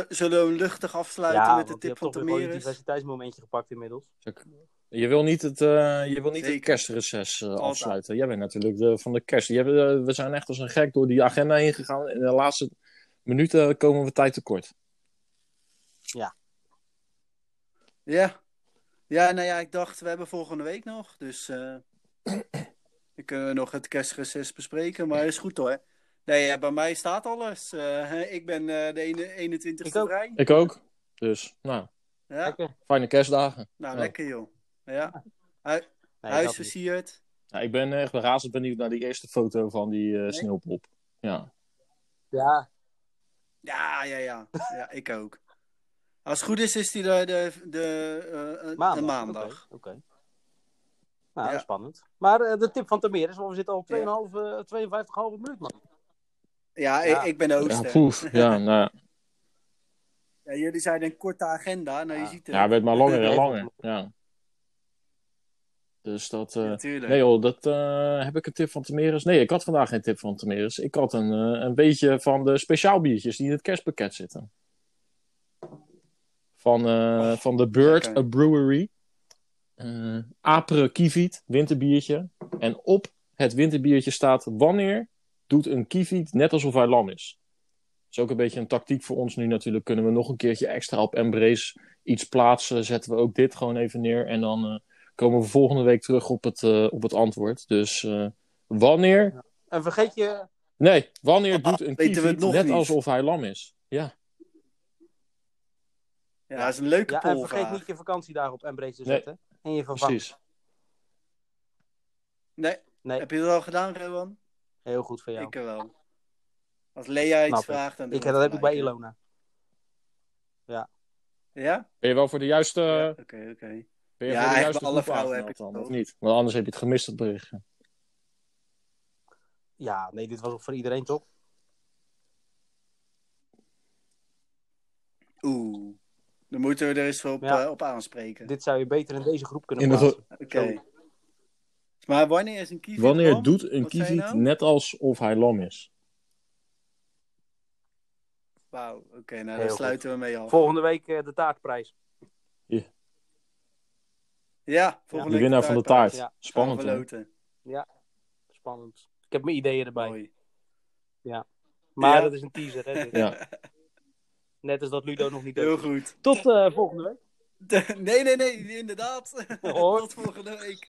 Zullen we luchtig afsluiten Ja, met de je tip hebt van toch weer gewoon een Tameres? diversiteitsmomentje gepakt inmiddels. Je wil niet het, eh, je wil niet het kerstreces eh, afsluiten. Jij bent natuurlijk de, van de kerst. Eh, we zijn echt als een gek door die agenda heen gegaan. In de laatste minuten komen we tijd tekort. Ja. Ja, nou ja, ik dacht, we hebben volgende week nog. Dus eh dan kunnen we nog het kerstreces bespreken. Maar is goed hoor. Nee, ja, bij mij staat alles. Eh, ik ben eh, de ene- 21ste Ik ook. vrij. Ik ook. Dus, nou, Ja, Lekker. fijne kerstdagen. nou Ja. lekker joh. Ja. Hu- Nee, Huis versierd. Ja, ik ben echt razend benieuwd naar die eerste foto van die eh, sneeuwpop. Ja. Ja, Ja, ja, ja. Ja, ik ook. Als het goed is, is die de, de, de, eh, eh, maandag. de maandag. Oké. Nou, Ja. spannend. Maar eh, de tip van Tameres, want we zitten al 2,5, eh 52,5 minuut, man. Ja, Ja. Ik, ik ben Ja, Ooster. poef. Ja, <laughs> nou, ja. Jullie zeiden een korte agenda. Nou, je Ja. ziet het. ja, het werd maar langer en <laughs> langer. Ja. Dus dat... eh. Nee joh, dat, eh, heb ik een tip van Tameres? Nee, ik had vandaag geen tip van Tameres. Ik had een, eh, een beetje van de speciaalbiertjes die in het kerstpakket zitten. Van, eh, van de Bird a Brewery. Apre Kievit, winterbiertje. En op het winterbiertje staat wanneer doet een Kievit net alsof hij lam is. Dat is ook een beetje een tactiek voor ons nu natuurlijk. Kunnen we nog een keertje extra op Embrace iets plaatsen. Zetten we ook dit gewoon even neer. En dan komen we volgende week terug op het, eh, op het antwoord. Dus eh, wanneer... En vergeet je, Nee, wanneer doet een weten we het Kievit nog net niet. alsof hij lam is? Ja, Ja, dat is een leuke ja, en vergeet niet je vakantiedagen op Embrace te Nee. zetten. En je vervangt. precies. Nee, Nee, heb je dat al gedaan, Rowan? heel goed voor jou. Ik er wel. Als Lea iets vraagt, dan Ik, dat heb ik bij Ilona. hè? Ja? Ben je wel voor de juiste, Ja, Oké, oké. Ben je Ja, de juiste alle vrouwen heb ik het dan, of niet? Want anders heb je het gemist, het berichtje. Ja, nee, dit was ook voor iedereen toch? Oeh. Dan moeten we er eens op, Ja. eh, op aanspreken. Dit zou je beter in deze groep kunnen In plaatsen. Oké. Maar wanneer is een kievit Wanneer lam? doet een Wat Kievit nou? net alsof hij lam is? Wauw, oké, nou Heel daar goed. sluiten we mee af. Volgende week eh, de taartprijs. Ja, volgende De winnaar van de taart. Ja. Spannend, hè? verloten. Spannend. Ik heb mijn ideeën erbij. Mooi. Maar Ja. dat is een teaser, hè? dit. Ja. Net als dat Ludo nog niet Heel goed. Tot eh, volgende week. <laughs> Nee, nee, nee, inderdaad. <laughs> Tot volgende week.